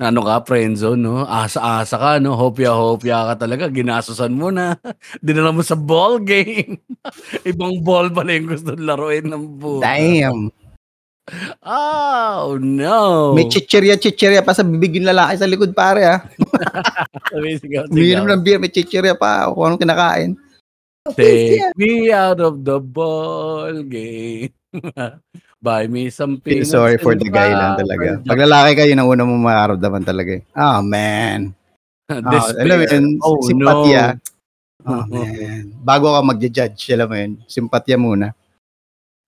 Ano ka, friendzone, no? Asa-asa ka, no? Hopya-hopya ka talaga. Ginasusan mo na. Dinala mo sa ball game. Ibang ball pala yung gusto laruin ng buta. Damn. Oh, no. May chichirya-chichirya pa sa bibig yung lalaki sa likod pare ah. Sumisigaw, Umiinom ng beer, may chichirya pa kung anong kinakain. Take me out of the ball game. Buy me some peanuts sorry for the guy lang talaga. Rubber Pag lalaki ka, yun ang una mong makaramdaman talaga. Oh, man. Oh, Despair. alam mo yun, Oh, simpatya. no. Oh, man. Bago ka magja-judge, alam mo yun, simpatya muna.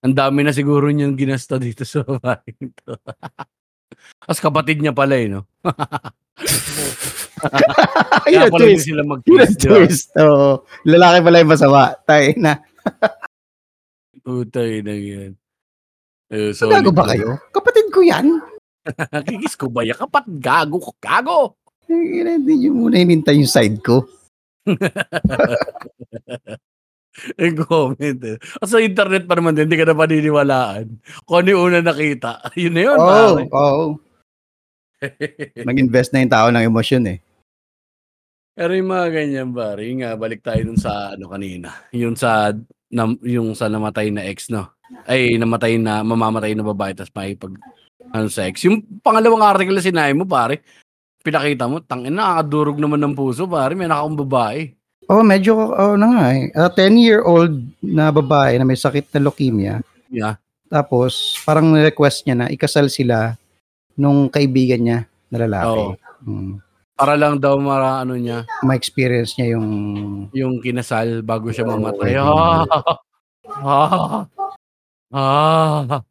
Ang dami na siguro niyang ginasta dito sa bahay ito. As kapatid niya pala eh, no? Kaya pala twist. sila di ba? twist. Oo. Lalaki pala yung masama. Tayo na. Putay na yan. Eh, So, gago ba kayo? Kapatid ko yan. Kikis ko ba? Kapat gago ko. Gago! Eh, Hindi nyo muna hinintay yung side ko. Yung comment eh. Sa internet pa naman din, hindi ka na paniniwalaan. Kung ano yung una nakita, yun na yun. Oo. pare. Oo. Nag-invest na yung tao ng emosyon eh. Pero yung mga ganyan, pare, nga, balik tayo dun sa ano kanina. Yung sa, na, yung sa namatay na ex, no? Ay, namatay na, mamamatay na babae, tapos may pag, ano, sex. Yung pangalawang article na sinabi mo, pare, pinakita mo, tangin na, nakakadurog naman ng puso, pare, may nakakong babae. Oh, medyo, oh, na nga eh. A 10-year-old na babae na may sakit na leukemia. Yeah. Tapos, parang request niya na ikasal sila nung kaibigan niya na lalaki. Oo. Mm. Para lang daw mara, ano niya, Ma-experience niya yung... yung kinasal bago siya mamatay. eh. Ah, ah, ah,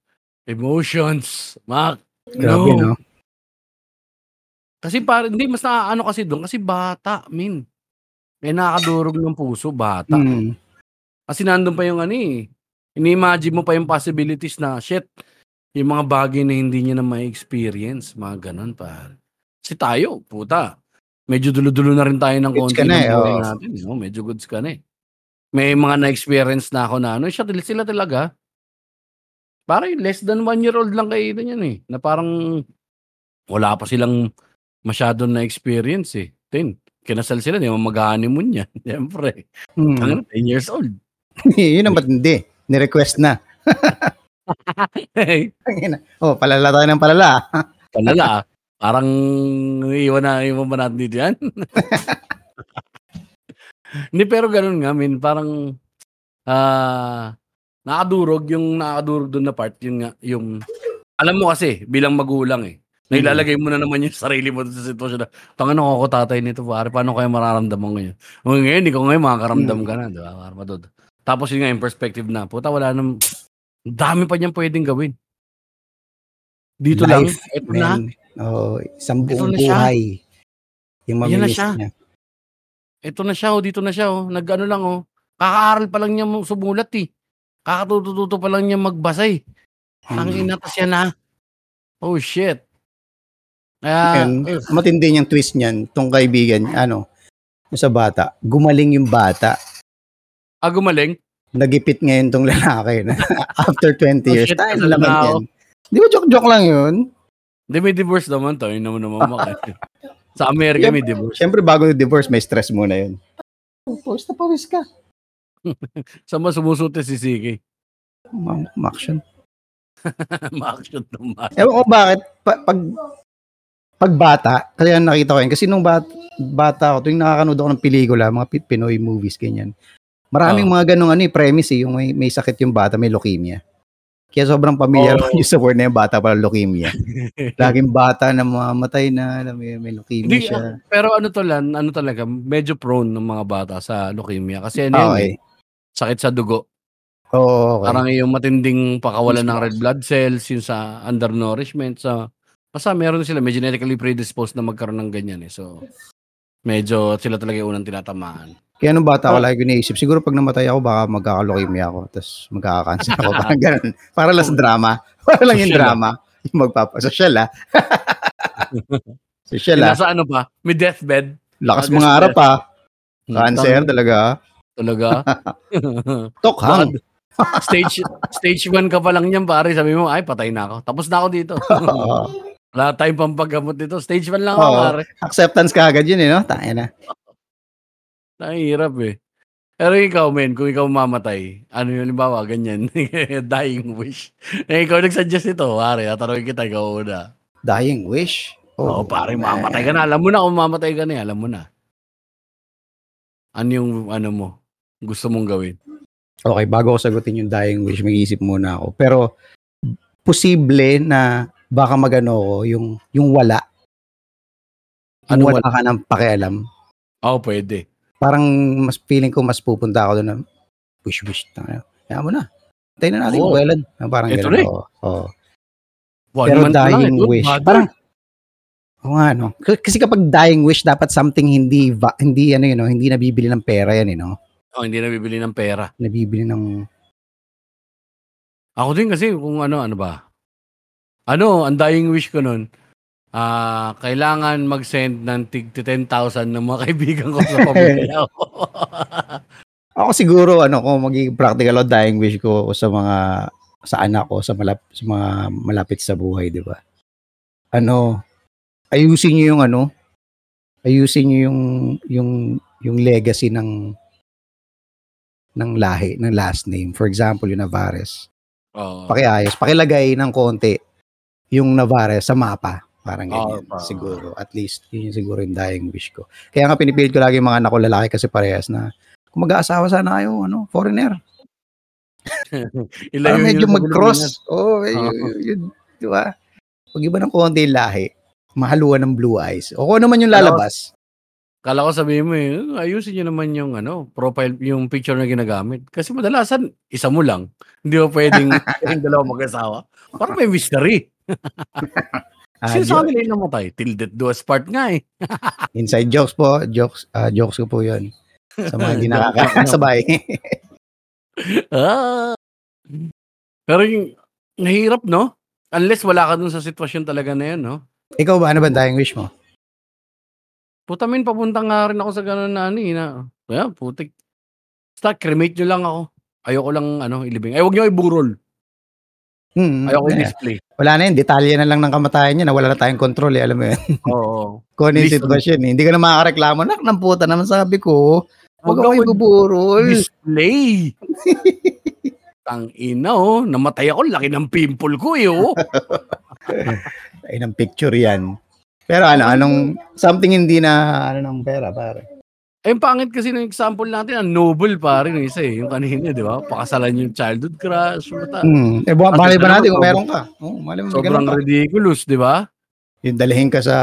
emotions, Mac. Grabe, no? Kasi para hindi mas ano kasi doon kasi bata, min. May nakakadurog ng puso, bata. Mm. Kasi nandun pa yung ano eh. Ini-imagine mo pa yung possibilities na shit, yung mga bagay na hindi niya na ma-experience, mga ganun pa. Kasi tayo, puta, medyo dulo-dulo na rin tayo ng Goods konti ka na ng eh, buhay oo. natin. No? Medyo goods ka na eh. May mga na-experience na ako na ano, siya, sila talaga. Parang less than one year old lang kayo yan eh. Na parang wala pa silang masyadong na-experience eh. Tin, kinasal sila, di mo mag-honeymoon yan. Siyempre. Mm. Ang 10 years old. Yun ang ba't hindi? Ni-request na. Oh, palala tayo ng palala. Palala. ah. Parang iwan na iwan ba natin dito yan? Hindi, pero ganun nga, min. Parang, ah, nakadurog, yung nakadurog doon na part, yung, nga- yung, alam mo kasi, bilang magulang eh, na ilalagay mo na naman yung sarili mo sa sitwasyon na, tangan ako ko tatay nito, pare, paano kaya mararamdaman ngayon? O ngayon, ikaw ngayon, makakaramdam ka na, di ba? Para matod. Tapos yun nga, yung perspective na, puta, wala nang, dami pa niyang pwedeng gawin. Dito lang, Life, eto na, Man. Oh, isang Ito buong na buhay. Yung Ayan na niya. Ito na siya, oh, dito na siya, oh. Nag-ano lang, oh. Kakaaral pa lang niya sumulat, eh. Kakatututo pa lang niya magbasa, eh. Ang Mm. inatas yan, ha. Oh, shit. Kaya, Yun, eh, matindi yung twist niyan, tong kaibigan, ano, yung sa bata, gumaling yung bata. ah, gumaling. Nagipit ngayon tong lalaki na after 20 Oh, years. shit, Tayo naman na ako. yan. Di ba joke-joke lang yun? Hindi, may divorce naman to. Yun naman naman. Sa Amerika, may divorce. Siyempre, bago divorce, may stress muna yun. Oh, pawis na pawis ka. Sa mas sumusuti si Siki. Ma- Ma-action. Ma-action naman. Ewan ko bakit, pa- pag, pag bata, kaya nakita ko yun. Kasi nung bat, bata ako, tuwing nakakanood ako ng pelikula, mga Pi- Pinoy movies, ganyan. Maraming Oh. mga ganong ano, eh, premise eh, yung may, may sakit yung bata, may leukemia. Kaya sobrang pamilyar Oh. yung sa word na yung bata pala leukemia. Laging bata na mamamatay na, yun, may leukemia Hindi, siya. ah, pero ano to lang, ano talaga, medyo prone ng mga bata sa leukemia. Kasi ano Ah, yun, okay. eh, sakit sa dugo. Oo, okay. Parang yung matinding pakawalan ng red blood cells, yung sa undernourishment, sa basta meron sila, may genetically predisposed na magkaroon ng ganyan eh. So, medyo sila talaga yung unang tinatamaan. Kaya nung bata ako, Oh. lagi ko naisip, siguro pag namatay ako, baka magkaka-leukemia ako, tapos magkaka-cancer ako, parang ganun. Para lang sa drama. Para lang yung Social, ah. drama. Yung magpapasosyal, ah. Social, ah. nasa ano pa, may deathbed. Lakas mga harap, ah. Hmm, Cancer, talaga. Talaga. Tokhang. stage stage 1 ka pa lang niyan pare, sabi mo, ay patay na ako. Tapos na ako dito. Wala tayong pampagamot dito. Stage 1 lang ako Oo. pare. Acceptance ka agad yun, eh, no? Tayo na. Nahihirap eh. Pero ikaw men, kung ikaw mamamatay, ano yun halimbawa ganyan, dying wish. Eh, ikaw nag-suggest ito, pare, tatanungin kita, ikaw una. Dying wish? Oo, pare, mamamatay ka na. Alam mo na kung mamamatay ka na, eh, alam mo na. Ano yung ano mo, gusto mong gawin? Okay, bago ko sagutin yung dying wish, mag-iisip muna ako. Pero posible na baka magano ko yung yung wala. Ano wala ka ng pakialam. Oo, pwede. Parang mas feeling ko mas pupunta ako doon na wish wish na. Kaya mo na. Tayo na natin kung kailan. Ah, Parang Ito ganun. oo. Oo. One Pero na lang, dying eh, wish. brother. Parang Oo nga no. K- Kasi kapag dying wish dapat something hindi va- hindi ano yun, no? hindi nabibili ng pera yan, eh, no? Oh, hindi na bibili ng pera. Nabibili ng Ako din kasi kung ano, ano ba? Ano, ang dying wish ko nun, ah kailangan mag-send ng tig 10,000 ng mga kaibigan ko sa pamilya ko. Ako siguro ano ko magiging practical o dying wish ko sa mga sa anak ko sa malap sa mga malapit sa buhay, 'di ba? Ano, ayusin niyo yung ano, ayusin niyo yung yung yung legacy ng ng lahi, ng last name. For example, yung Navarez. Oo. Pakiayos, pakilagay ng konti yung Navarez sa mapa. Parang ganyan. Pa. siguro. At least, yun yung siguro yung dying wish ko. Kaya nga pinipilit ko lagi yung mga anak ko lalaki kasi parehas na kung mag-aasawa sana kayo, ano, foreigner. Ilayo Para medyo mag-cross. Oo, oh, Oo. yun, di ba? Pag iba ng konti lahi, mahaluan ng blue eyes. O kung ano man yung lalabas. Kala ko sabihin mo eh, ayusin nyo naman yung ano, profile, yung picture na ginagamit. Kasi madalasan, isa mo lang. Hindi mo pwedeng yung dalawa mag-asawa. Parang may mystery. Ah, Sino sa kanila yung namatay? Till death do us part nga eh. inside jokes po. Jokes, ah, jokes ko po yun. Sa mga hindi nakakasabay. ah. Pero yung, nahirap no? Unless wala ka dun sa sitwasyon talaga na yun, no? Ikaw ba, ano ba dying wish mo? Putamin, papunta nga rin ako sa gano'n na ano eh, na, kaya putik. Basta cremate nyo lang ako. Ayoko lang ano, ilibing. Ay, huwag nyo iburol. Hmm, Ayoko eh, i-display. Wala na yun, detalye na lang ng kamatayan niya na wala na tayong control eh, alam mo yun. Oo. Kung ano yung sitwasyon eh. Hindi ka na makakareklamo. Nak, ng puta naman sabi ko. Huwag ako ibuburol. display. Tang ina oh, namatay ako, laki ng pimple ko eh oh. Ay, ng picture yan. Pero ano, anong, something hindi na, ano ng pera, pare. Eh, ang pangit kasi ng example natin, ang noble pa rin isa eh. Yung kanina, di ba? Pakasalan yung childhood crush. Mata. Hmm. Eh, bu- malay ba natin kung meron ka? Oh, malay mo, Sobrang ka. ridiculous, di ba? Yung dalahin ka sa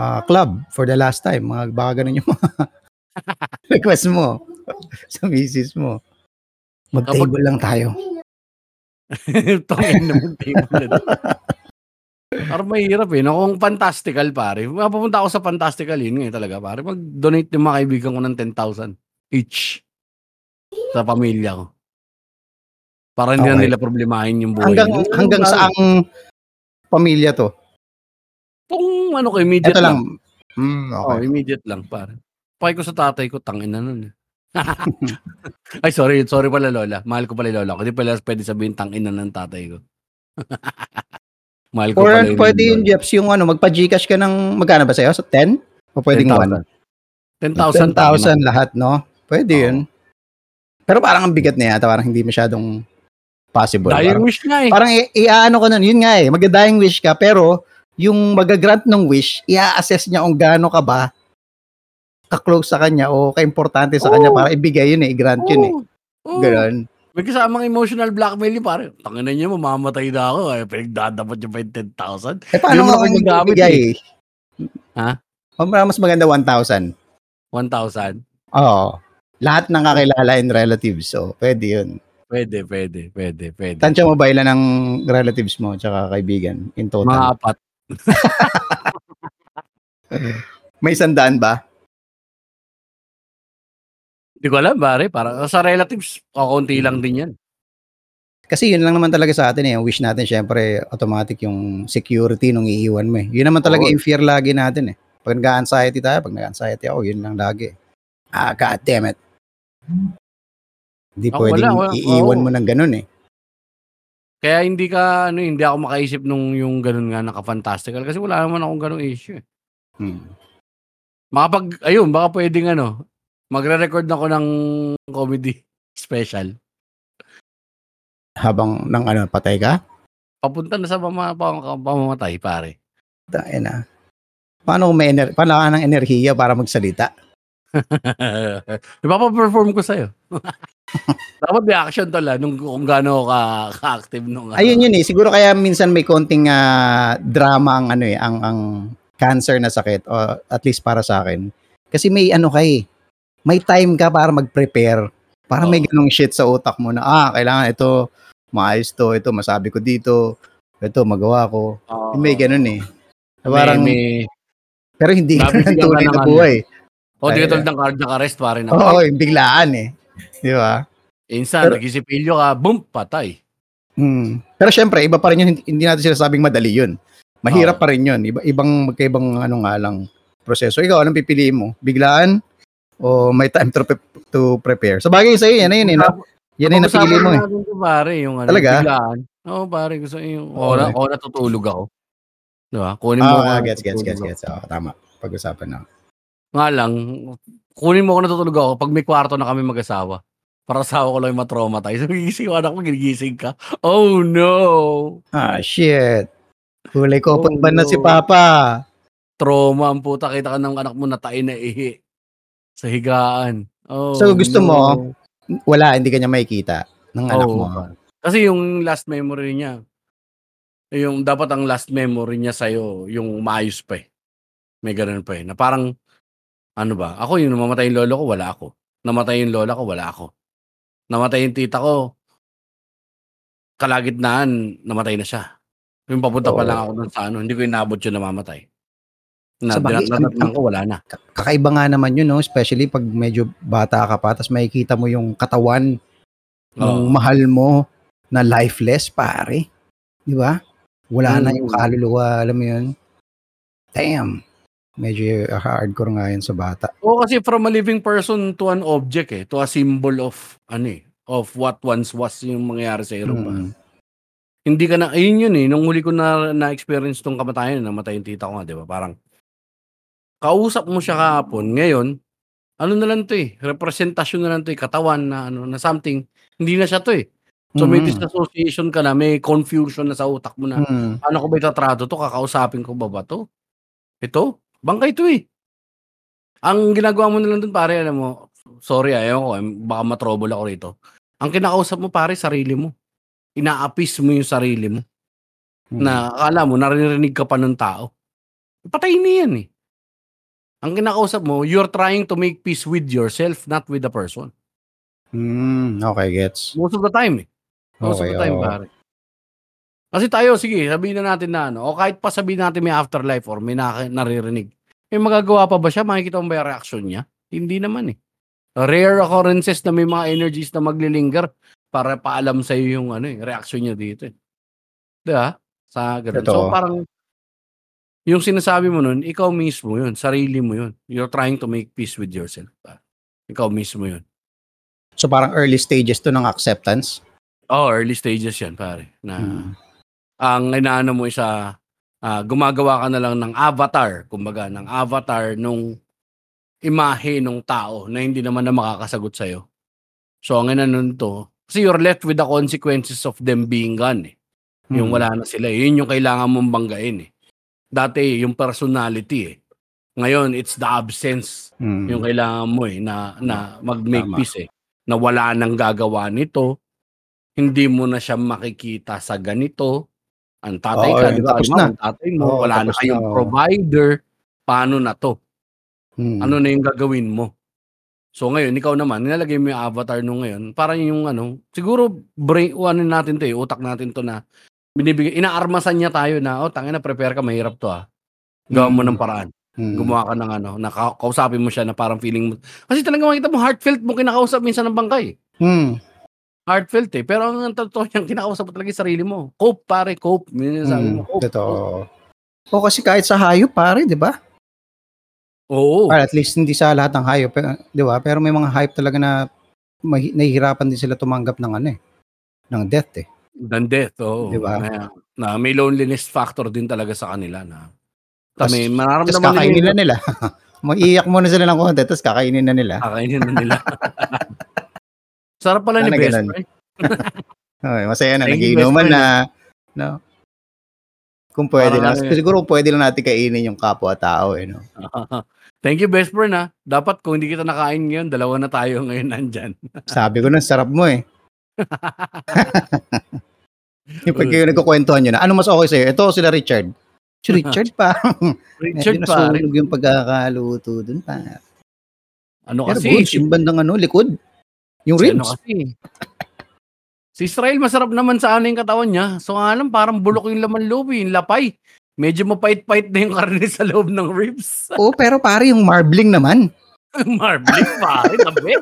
ah, club for the last time. Mga, baka ganun yung mga request mo sa misis mo. Mag-table lang tayo. Tangin naman table. na. Parang mahirap eh. No? Kung fantastical, pare. Mapapunta ako sa fantastical, yun nga eh, talaga, pare. Mag-donate yung mga kaibigan ko ng 10,000 each sa pamilya ko. Para hindi na Okay. nila problemahin yung buhay. Hanggang, nila. hanggang Pare, saang pamilya to? Kung ano ko, immediate Ito lang. lang. Oh, okay. immediate lang, pare. Pakay ko sa tatay ko, tangin na nun. eh. Ay, sorry. Sorry pala, Lola. Mahal ko pala Lola. Hindi pala pwede sabihin tangin na ng tatay ko. Mahal ko Or pala yung pwede yung. Jeps, yung ano, magpa-Gcash ka ng, magkano ba sa'yo? Sa 10? O pwedeng 1? 10,000. 10,000 lahat, no? Pwede Oo. yun. Pero parang ang bigat na yata, parang hindi masyadong possible. Dying Parang, wish nga eh. parang iaano ko nun, yun nga eh, magda-dying wish ka, pero yung magagrant ng wish, i-assess niya kung gaano ka ba ka-close sa kanya o ka-importante sa kanya Oo. para ibigay yun eh, i-grant yun eh. Oo. Oo. May kasamang emotional blackmail yun, pare. Tangin na niyo, mamamatay na ako. Eh, pinagdadapat niyo pa yung 10,000. Eh paano mo ginagamit ibigay? eh. Ha? O, mas maganda 1,000. 1,000. Oo. Lahat ng kakilala and relatives. So, pwede yun. Pwede, pwede, pwede, pwede. Tansya mo ba ilan ng relatives mo tsaka kaibigan in Mga total? apat. May sandaan ba? Hindi ko alam, pare. Para sa relatives, kakunti lang din yan. Kasi yun lang naman talaga sa atin eh. Ang wish natin syempre automatic yung security nung iiwan mo eh. Yun naman talaga Oo. yung fear lagi natin eh. Pag nag-anxiety tayo, pag nag-anxiety ako, yun lang lagi. Ah, god damn it. Hindi Ako pwedeng wala, wala. iiwan Oo. mo ng ganun eh. Kaya hindi ka, ano, hindi ako makaisip nung yung ganun nga naka-fantastical kasi wala naman akong ganung issue. Eh. Hmm. Makapag, ayun, baka pwedeng ano, Magre-record ako ng comedy special. Habang ng ano, patay ka? Papunta na sa pama pam pamamatay, pare. Tangina. Paano kung may ener paano ka ng enerhiya para magsalita? Ipapa-perform ko sa'yo. Dapat may action tol, ah, nung kung gaano ka ka-active nung ano. Ayun yun eh, siguro kaya minsan may konting ah, drama ang ano eh, ang ang cancer na sakit o at least para sa akin. Kasi may ano ka eh, may time ka para mag-prepare. Para may Oo. ganung shit sa utak mo na, ah, kailangan ito, maayos to, ito, masabi ko dito, ito, magawa ko. Oo. May ganun eh. May- Parang, may, pero hindi ka ng tunay na buhay. oh, di ka tulad ng cardiac arrest, pare na. Oo, yung biglaan eh. Di ba? Pero- nagisipilyo ka, boom, patay. Hmm. Pero syempre, iba pa rin yun. Hindi, natin sinasabing madali yun. Mahirap Oo. pa rin yun. Iba, ibang, magkaibang ano nga lang proseso. Ikaw, anong pipiliin mo? Biglaan? O may time to, pre- to prepare? Sa bagay sa'yo, yan na yun eh. No? Yan na yung napili mo eh. To, pare, yung ano, Talaga? biglaan. Oo, pare, gusto yung, Oo, o, na, eh. o natutulog ako. Di ba? Kunin mo Ah, ako gets, gets, gets, gets. Oo, tama. Pag-usapan na. Nga lang, kunin mo ako natutulog ako pag may kwarto na kami mag-asawa. Para asawa ko lang yung matraumatize. So, gigising yung anak ko, gigising ka. Oh no! Ah, shit. Kulay ko, Oh, ba na si no. Papa? Trauma ang puta. Kita ka ng anak mo na tayo na ihi. Sa higaan. Oh, So, gusto no. mo, Wala, hindi kanya makikita ng anak Oo, mo. Kasi yung last memory niya, yung dapat ang last memory niya sa'yo, yung maayos pa eh. May ganun pa eh. Na parang, ano ba, ako yung namamatay yung lolo ko, wala ako. Namatay yung lola ko, wala ako. Namatay yung tita ko, kalagitnaan, namatay na siya. Yung papunta pa Oo. lang ako dun sa ano, hindi ko inabot yun namamatay. Na, Sa bagay, dinatnan ko, wala na. Kakaiba nga naman yun, no? especially pag medyo bata ka pa, tapos makikita mo yung katawan ng Oo. mahal mo na lifeless, pare. Di ba? Wala na yung Mm. kaluluwa, alam mo yun? Damn. Medyo hardcore nga yun sa bata. Oo, kasi from a living person to an object eh, to a symbol of, ano eh, of what once was yung mangyayari sa iyo. Mm. Hindi ka na, ayun yun eh, nung huli ko na, na-experience tong kamatayan, namatay yung tita ko nga, di ba? Parang, kausap mo siya kahapon, ngayon, ano na lang to eh, representasyon na lang to eh, katawan na ano, na something, hindi na siya to eh. So may Mm. disassociation ka na, may confusion na sa utak mo na, Mm. ano ko ba itatrato to, kakausapin ko ba ba to? Ito? Bangkay to eh. Ang ginagawa mo na lang dun pare, alam mo, sorry ayaw ko, eh, baka matrobol ako rito. Ang kinakausap mo pare, sarili mo. Inaapis mo yung sarili mo. Mm. Na akala mo, naririnig ka pa ng tao. Patay na yan eh. Ang kinakausap mo, you're trying to make peace with yourself, not with the person. Mm. Okay, gets. Most of the time eh. Most Okay, of the time, oo. pare. Kasi tayo, sige, sabihin na natin na ano, o kahit pa sabihin natin may afterlife or may na- naririnig. May magagawa pa ba siya? Makikita mo ba yung reaction niya? Hindi naman eh. Rare occurrences na may mga energies na maglilinger para paalam sa iyo yung ano eh, reaction niya dito eh. Di ba? Sa ganun. So Totoo. parang yung sinasabi mo nun, ikaw mismo yun, sarili mo yun. You're trying to make peace with yourself. pa. Ikaw mismo yun. So parang early stages to ng acceptance. Oh, early stages yan, pare. Na Mm. ang inaano mo isa ah, gumagawa ka na lang ng avatar, kumbaga ng avatar nung imahe nung tao na hindi naman na makakasagot sa So ang inaano to, kasi you're left with the consequences of them being gone eh. Yung Mm. wala na sila, eh. yun yung kailangan mong banggain eh. Dati yung personality eh. Ngayon it's the absence Mm. yung kailangan mo eh na na mag-make Tama. peace eh. Na wala nang gagawa nito. Hindi mo na siya makikita sa ganito. Ang tatay Oo, ka, ba? tapos na. Ang tatay mo, Oo, wala na na, kayong oo. provider. Paano na to? Mm. Ano na yung gagawin mo? So ngayon, ikaw naman, nilalagay mo yung avatar nung ngayon. Parang yung ano, siguro brain, ano natin to eh, utak natin to na binibigay, inaarmasan niya tayo na, oh, tangina, prepare ka, mahirap to ah. Gawa mo Mm. ng paraan Mm. gumawa ka ng ano, na ka- kausapin mo siya na parang feeling mo. Kasi talaga makita mo, heartfelt mo kinakausap minsan ng bangkay. Mm. Heartfelt eh. Pero ang totoo niyang kinakausap mo talaga yung sarili mo. Cope, pare, cope. Yun sabi Mm. mo, cope. Totoo. O kasi kahit sa hayop, pare, di ba? Oo. Or at least hindi sa lahat ng hayop, di ba? Pero may mga hayop talaga na mahi- nahihirapan din sila tumanggap ng ano eh, ng death eh. Than death, oo. Di ba? Na, na may loneliness factor din talaga sa kanila na Tas- kami, mararamdaman kakainin nila na nila. Mag-iiyak muna sila ng konti tapos kakainin na nila. Kakainin na nila. Sarap pala ni Sana best ganun. friend. Okay, masaya na. Thank you, Nagiinuman na. No? Kung pwede Parang lang. ano eh. Siguro pwede lang natin kainin yung kapwa-tao. Eh, no? Thank you best friend ha. Dapat kung hindi kita nakain ngayon, dalawa na tayo ngayon nandyan. Sabi ko na, sarap mo eh. yung pag kayo nagkukwentuhan nyo na, ano mas okay sa'yo? Ito sila Richard. Si Richard pa. Richard Medyo pare. nasunog yung pagkakaluto dun pa. Ano Pero kasi? goods, yung bandang ano, likod. Yung Si ano ribs. kasi? Si Israel masarap naman sa ano yung katawan niya. So nga lang parang bulok yung laman loob, eh, yung lapay. Medyo mapait-pait na yung karne sa loob ng ribs. Oo, pero pare yung marbling naman. Marbling pare, tabi.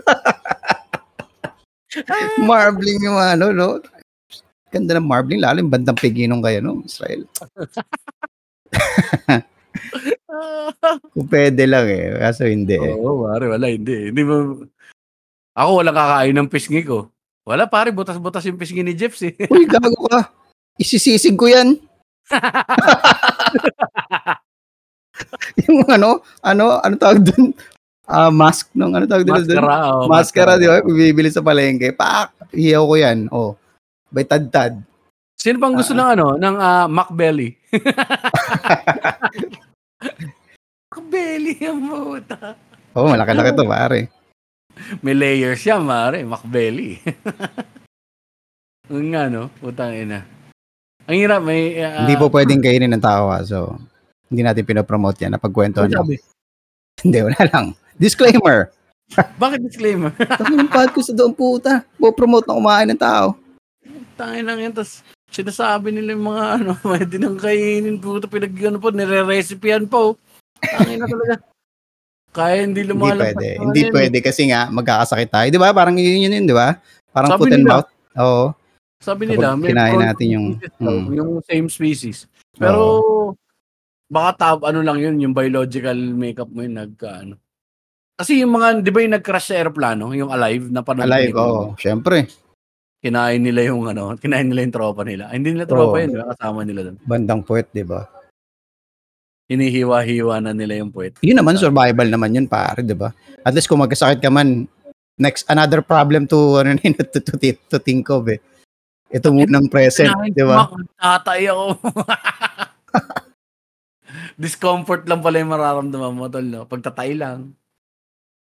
Marbling yung ano, no? Ganda ng marbling, lalo yung bandang piginong kayo, no? Israel. Kung pwede lang eh. Kaso hindi eh. Oo, pare, wala, hindi. Hindi mo... Ako walang kakain ng pisngi ko. Wala pare, butas-butas yung pisngi ni Jeps eh. Uy, gago ka. Isisisig ko yan. yung ano, ano, ano tawag dun? Ah, mask nung ano tawag dun? Maskara, oh, Maskara, di ba? Bibili sa palengke. Pak! Hiyaw ko yan. Oh. Bay tad-tad. Sino bang gusto ng ano, ng uh, Macbelly? Macbelly ang puta. Oh, malaki-laki to, pare. May layers siya, mare. Macbelly. Ang nga, no? Putang ina. Ang hirap, may... ah, hindi po pwedeng kainin ng tao, ah. So, hindi natin pinopromote yan. Napagkwentuhan ano sabi? Hindi, wala lang. Disclaimer. Bakit disclaimer? Tapos yung podcast sa doon, puta. Po-promote na kumain ng tao. Tangin lang yan. Tapos sinasabi nila yung mga ano, pwede nang kainin. Puta, pinag ano po, nire-recipean po. Tangin na talaga. Kaya hindi Hindi lumalabas. pwede. Hindi yun. pwede kasi nga, magkakasakit tayo. Di ba? Parang yun yun yun, di ba? Parang Sabi foot and nila. mouth. Oo. Sabi nila, Kapag kinain natin yung- mm. yung same species. Pero, baka tab, ano lang yun, yung biological makeup mo yun, nagka, ano. Kasi yung mga, di ba yung nag-crash sa aeroplano, yung alive, na parang Alive, oo. Siyempre. kinain nila yung ano, kinain nila yung tropa nila. Ay, hindi nila tropa Oo. yun, di ba? kasama nila doon. Bandang puwet, di ba? Hinihiwa-hiwa na nila yung puwet. Yun naman, survival naman yun, pare, di ba? At least kung magkasakit ka man, next, another problem to, ano, to, to, to, to think of, eh. Ito munang present, di ba? Tatay ako. Discomfort lang pala yung mararamdaman mo, tol, no? Pagtatay lang.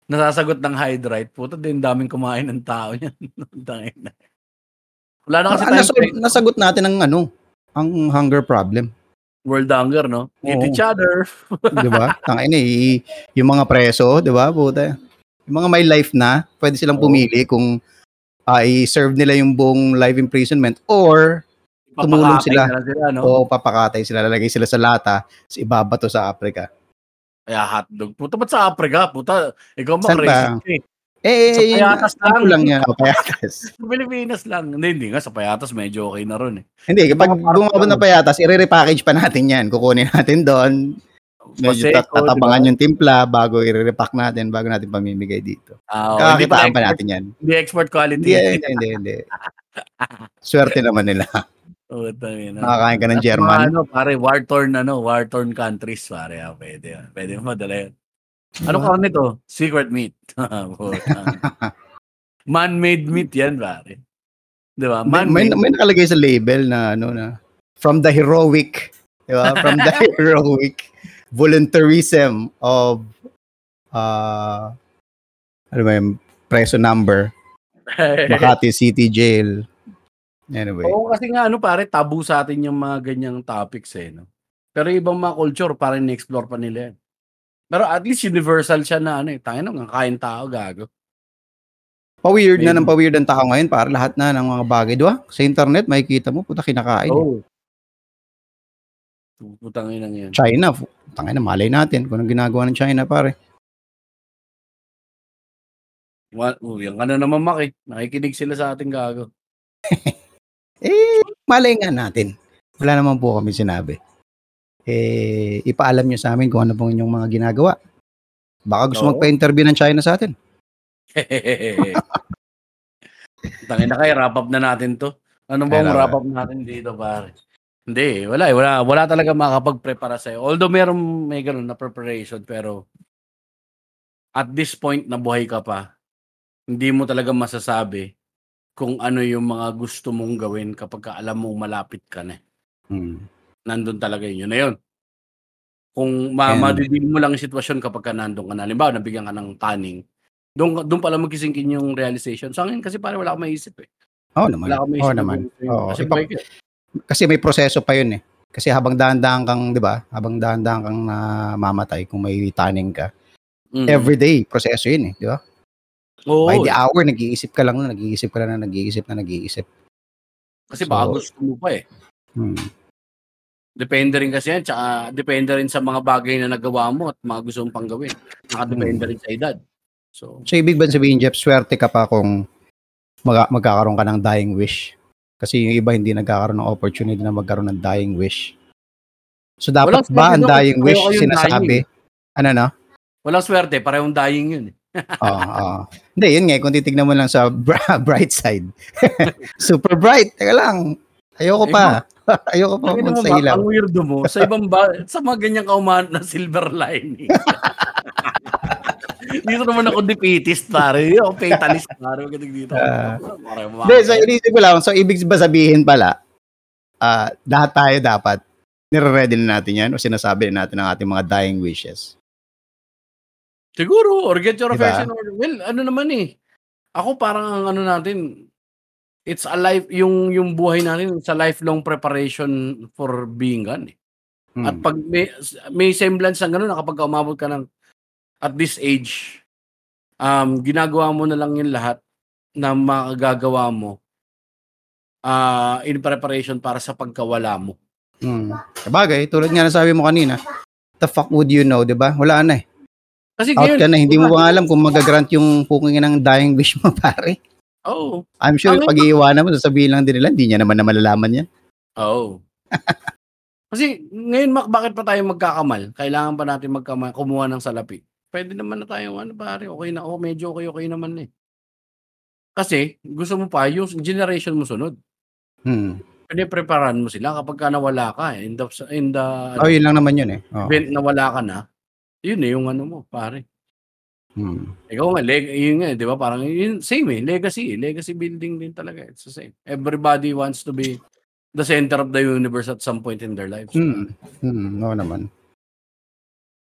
Nasasagot ng hydrite. Puta din, daming kumain ng tao yan. Tangin na. Wala na kasi Ah, time nasagot, natin ang ano, ang hunger problem. World hunger, no? Eat Oo. each other. di ba? Tangin eh, yung mga preso, di ba? Puta. Yung mga may life na, pwede silang Oo. pumili kung ah, i-serve nila yung buong life imprisonment or Tumulong sila. sila, no? o papakatay sila, lalagay sila sa lata, tapos ibabato sa Africa. Kaya hotdog. Puta, ba't sa Africa? Puta, ikaw ba? racist eh. Eh, Sa yun, payatas ano lang. lang yan, payatas. Sa Pilipinas lang. Hindi, hindi nga. Sa payatas, medyo okay na ron eh. Hindi, kapag bumabot na payatas, i-repackage pa natin yan. Kukunin natin doon. Medyo tat- tatabangan diba? yung timpla bago i-repack natin, bago natin pamimigay dito. Ah, oh, Kakakitaan pa natin yan. hindi export quality. Hindi, hindi, hindi, hindi. Swerte naman nila. Oh, tangin na. Nakakain ka ng At mga German. ano, pare, war-torn, ano, war-torn countries, pare. Ah, pwede yan. Pwede mo madala yan. Ano Diba? karne to? Secret meat. Puta. Man-made meat yan, pare. Di ba? May, may, Man-made. may nakalagay sa label na ano na from the heroic, di ba? From the heroic voluntarism of uh ano ba yung preso number Makati City Jail. Anyway. Oo, kasi nga, ano, pare, tabu sa atin yung mga ganyang topics eh, no? Pero ibang mga culture, parang na-explore pa nila yan. Pero at least universal siya na ano eh. Tayo nung kain tao, gago. Pa-weird na ng pa-weird ang tao ngayon para lahat na ng mga bagay, di ba? Sa internet, makikita mo, puta kinakain. Oo. Putang ina yan. China, fu- tangay na, malay natin kung anong ginagawa ng China, pare. Oh, yan ka na naman, Mak, eh. Nakikinig sila sa ating gago. Eh, malay nga natin. Wala naman po kami sinabi. Eh, ipaalam nyo sa amin kung ano pong inyong mga ginagawa. Baka gusto Oo. magpa-interview ng China sa atin. Tangin na kayo, wrap up na natin to. Ano bang wrap up natin dito, pare? Hindi, wala eh. Wala, wala talaga makakapag-prepara sa'yo. Although meron may ganun na preparation, pero at this point na buhay ka pa, hindi mo talaga masasabi kung ano yung mga gusto mong gawin kapag ka alam mong malapit ka na. Hmm. Nandun talaga yun. Yun na yun. Kung ma madidiin mo lang yung sitwasyon kapag ka nandun ka na. Halimbawa, nabigyan ka ng taning, dun, dun pala magisingkin yung realization. Sa akin kasi parang wala akong maisip eh. Oo naman. Wala akong Oo maisip na naman. gawin. Oo. Kasi Ipa- ka. kasi may proseso pa yun eh. Kasi habang dahan-dahan kang, di ba? Habang dahan-dahan kang namamatay kung may taning ka. Mm. Everyday, proseso yun eh. Di ba? Oo. By the hour, nag-iisip ka lang na, nag-iisip ka lang na, nag-iisip na, nag-iisip. Kasi baka So, gusto mo pa eh. Hmm. Depende rin kasi yan. Tsaka depende rin sa mga bagay na nagawa mo at mga gusto mong pang gawin. Nakadepende Hmm. rin sa edad. So, So, ibig ba sabihin, Jeff, swerte ka pa kung mag- magkakaroon ka ng dying wish? Kasi yung iba hindi nagkakaroon ng opportunity na magkaroon ng dying wish. So, walang dapat ba swerte ang dying wish dying sinasabi? eh. Ano no? Walang swerte, parehong dying yun eh. Oo, oo. Hindi, yun nga, eh, kung titignan mo lang sa bra- bright side. Super bright. Teka lang. Ayoko pa. Ayoko pa pumunta sa ilaw. ang weirdo mo, sa ibang ba, sa mga ganyang kaumahan na silver lining. dito naman ako defeatist, pare. Ako fatalist, pare. Magaling dito. Ah. Hindi, so inisip ko lang. So, ibig ba sabihin pala, ah lahat tayo dapat, nire-ready na natin yan o sinasabi na natin ang ating mga dying wishes. Siguro, or get your Diba? affection order. Well, ano naman eh. Ako parang ang ano natin, it's a life, yung, yung buhay natin, it's a lifelong preparation for being gone eh. Hmm. At pag may, may semblance ng gano'n na kapag umabot ka ng at this age, um, ginagawa mo na lang yung lahat na magagawa mo ah in preparation para sa pagkawala mo. Hmm. Sabagay, tulad nga na sabi mo kanina, the fuck would you know, di ba? Wala na eh. Kasi Out ngayon, ka na, hindi mo ba alam kung magagrant yung puking ng dying wish mo, pare. Oo. I'm sure pag iiwanan mo, sasabihin lang din nila, hindi niya naman na malalaman yan. Oo. Kasi ngayon, Mac, bakit pa tayo magkakamal? Kailangan pa natin magkamal, kumuha ng salapi. Pwede naman na tayo, ano pare, okay na, oh, medyo okay, okay naman eh. Kasi, gusto mo pa, yung generation mo sunod. Hmm. Pinipreparan mo sila kapag ka nawala ka eh, in the, in the Oh, yun lang naman yun eh. Oh. event nawala ka na, yun eh, yung ano mo, pare. Hmm. Ikaw nga, leg, yun nga, eh, di ba? Parang yun, same eh, legacy eh. Legacy building din talaga. It's the same. Everybody wants to be the center of the universe at some point in their lives. Hmm. Hmm. Oo naman.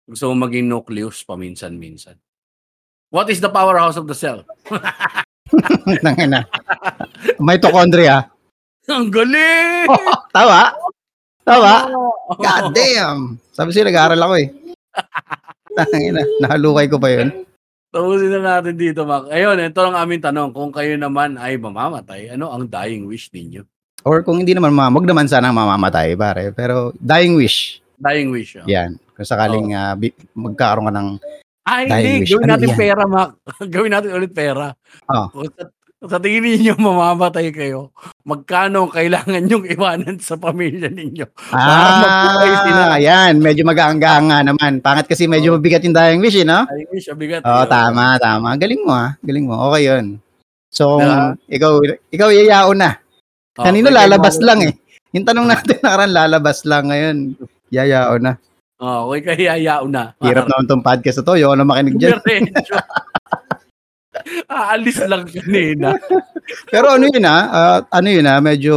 Gusto mo maging nucleus paminsan-minsan. What is the powerhouse of the cell? Nangina. Mitochondria. Ang galing! Tawa? Tawa? Oo. God damn! Sabi sila, nag-aaral ako eh. Tangina, nahalukay ko pa yun. Tapusin na natin dito, Mac. Ayun, ito ang aming tanong. Kung kayo naman ay mamamatay, ano ang dying wish ninyo? Or kung hindi naman, ma- wag naman sana mamamatay, pare. Pero dying wish. Dying wish. Oh. Yan. Kung sakaling ah, bi- magkakaroon ka ng Ay, Dying hindi. wish. Gawin Ano natin yan? pera, Mac. Gawin natin ulit pera. Oh. Sa, sa tingin ninyo mamamatay kayo, magkano ang kailangan yung iwanan sa pamilya ninyo? sila. Ah, yan. Medyo mag-aangga naman. Pangat kasi medyo mabigat yung dying wish, eh, no? Dying wish, mabigat. Oo, eh. tama, tama. Galing mo, ah. Galing mo. Okay yun. So, Diba? ikaw, ikaw yayao na. Oh, Kanino lalabas lang eh. Yung tanong natin nakaraan, lalabas lang ngayon. Yayao na. Oh, okay, kaya na. Hirap naman tong podcast na to. Yung na makinig dyan. Aalis lang kanina. Pero ano yun ah, ah, ano yun ah, medyo,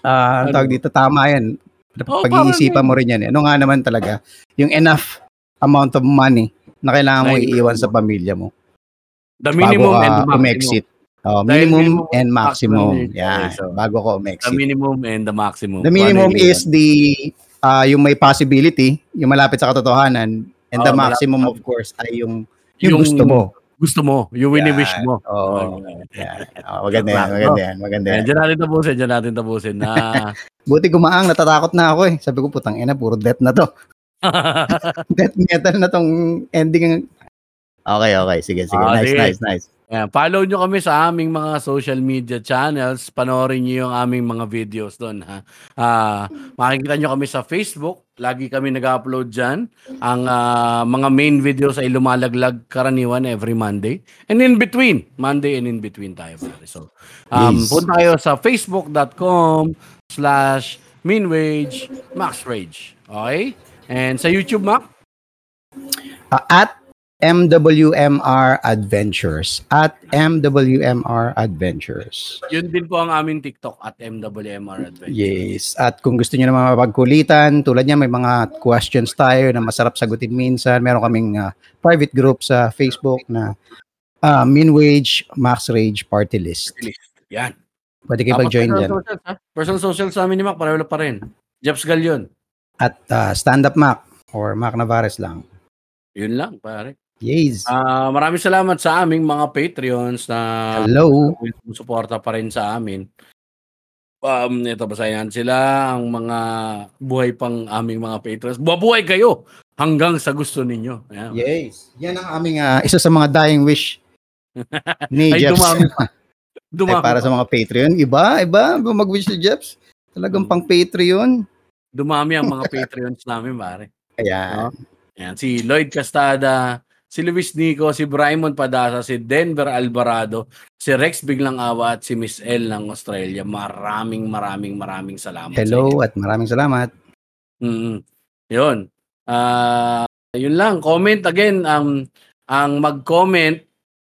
ang Ano? tawag dito, tama yan. Oh, Pag-iisipan mo rin yan eh. Ano nga naman talaga, yung enough amount of money na kailangan mo iiwan sa pamilya mo. The minimum bago and ka the maximum. umexit. Oh, minimum minimum and maximum. maximum. Yan. Okay, so, bago ka The umexit. minimum and the maximum. The minimum is the ah yung may possibility, yung malapit sa katotohanan, and the Oh, malapit maximum sa- of course ay yung yung, Yung- gusto mo. Gusto mo. Yung wini-wish mo. Oo. Okay. Yan. Oh, maganda yan, maganda yan, maganda yan. dyan natin tapusin, dyan natin tapusin. Na, Buti gumaang, natatakot na ako eh. Sabi ko, putang ina, puro death na to. death metal na tong ending. Okay, okay. Sige, sige. Ah, nice, sige. nice, nice. Ayan, follow nyo kami sa aming mga social media channels. Panoorin nyo yung aming mga videos doon. Ha? Ah, makikita nyo kami sa Facebook. Lagi kami nag-upload dyan. Ang ah, mga main videos ay lumalaglag karaniwan every Monday. And in between. Monday and in between tayo. pare. So, um, Yes. punta kayo sa facebook.com slash minwage maxrage. Okay? And sa YouTube, Mac? Ah, at MWMR Adventures. At MWMR Adventures. Yun din po ang aming TikTok at MWMR Adventure. Yes. At kung gusto niyo naman mapagkulitan, tulad niya may mga questions tayo na masarap sagutin minsan. Meron kaming ah, private group sa Facebook na ah, Min Wage Max Rage Party List. Yan. Pwede kayo personal dyan. socials, ha? Personal socials sa amin ni Mac, pareho pa rin. Jeps Galion. At ah, Stand Up Mac or Mac Navares lang. Yun lang, pare. Yes. Ah, maraming salamat sa aming mga Patreons na Hello. suporta pa rin sa amin. Um, ito basayan sila ang mga buhay pang aming mga Patreons. Buhay kayo hanggang sa gusto ninyo. Ayan. Yes. Yan ang aming ah, isa sa mga dying wish ni Ay, Jeps. dumami. Ay, Dumami, para sa mga Patreon. Iba, iba. Ba mag-wish si Jeps? Talagang pang Patreon. dumami ang mga Patreons namin, pare. Ayan. Ayan, si Lloyd Castada, si Luis Nico, si Braimon Padasa, si Denver Alvarado, si Rex Biglang Awa at si Miss L ng Australia. Maraming maraming maraming salamat. Hello at maraming salamat. Mm. Yun. Ah, yun lang. Comment again ang ang mag-comment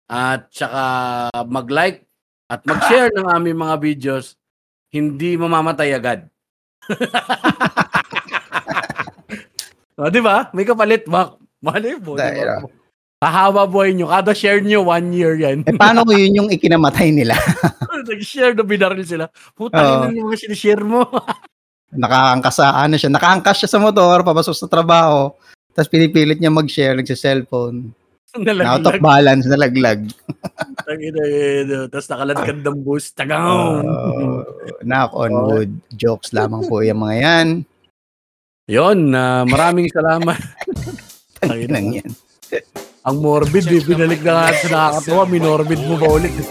at saka mag-like at mag-share ng aming mga videos hindi mamamatay agad. o, di ba? May kapalit, Mac. Mali po. di ah. Hahaba buhay nyo. Kada share nyo, one year yan. Eh, paano ko yun yung ikinamatay nila? Nag-share na binaril sila. Puta, Oo. yun yung mga sinishare mo. Nakaangkas sa, ano siya, nakaangkas siya sa motor, papasok sa trabaho, tapos pinipilit niya mag-share, nagsa-cellphone. Na out of Nalaglag. balance, nalaglag. Eh, Tapos nakaladkad ng bus. Tagaw. Uh, knock on Oo. wood. Jokes lamang po yung mga yan. Yon, na maraming salamat. Tangin lang yan. Ang morbid, eh, binalik na nga sa nakakatawa, minorbid mo pa ulit.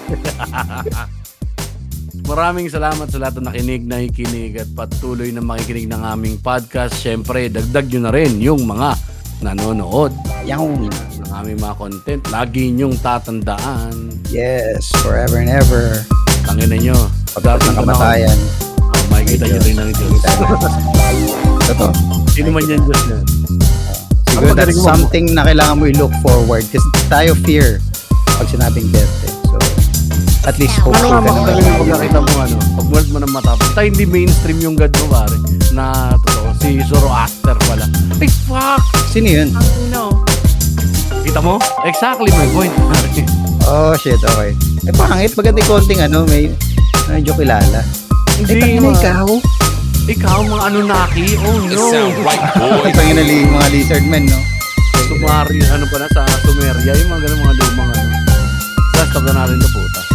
maraming salamat sa lahat na nakinig, nakikinig at patuloy na makikinig ng aming podcast. Siyempre, dagdag nyo na rin yung mga nanonood Yung, ng aming mga content. Lagi nyong tatandaan. yes, forever and ever. Tangina nyo. Pagkat ng Darating kamatayan. Oh, makikita nyo rin ng Diyos. Ito. Sino man yan Diyos na? Siguro Ang that's something na kailangan mo i-look forward kasi tayo fear pag sinabing death eh. So, at least Ano hopeful nga ka naman. makagaling pag nakita mo ano, pag world mo ng mata. Basta hindi mainstream yung God mo pare. Na totoo, si Zoroaster pala. Ay, fuck! Sino yun? Ano? Kita mo? Exactly my point. pare. Oh, shit, okay. Eh, pangit. Maganda yung konting ano, may medyo kilala. Eh, Hindi, mga, ikaw. Ikaw mga Anunnaki. Oh no. Ay, tangina li, mga lizard men, no? Sumari, ano pa na sa Sumeria, yung mga ganun mga lumang ano. Basta na natin to puta.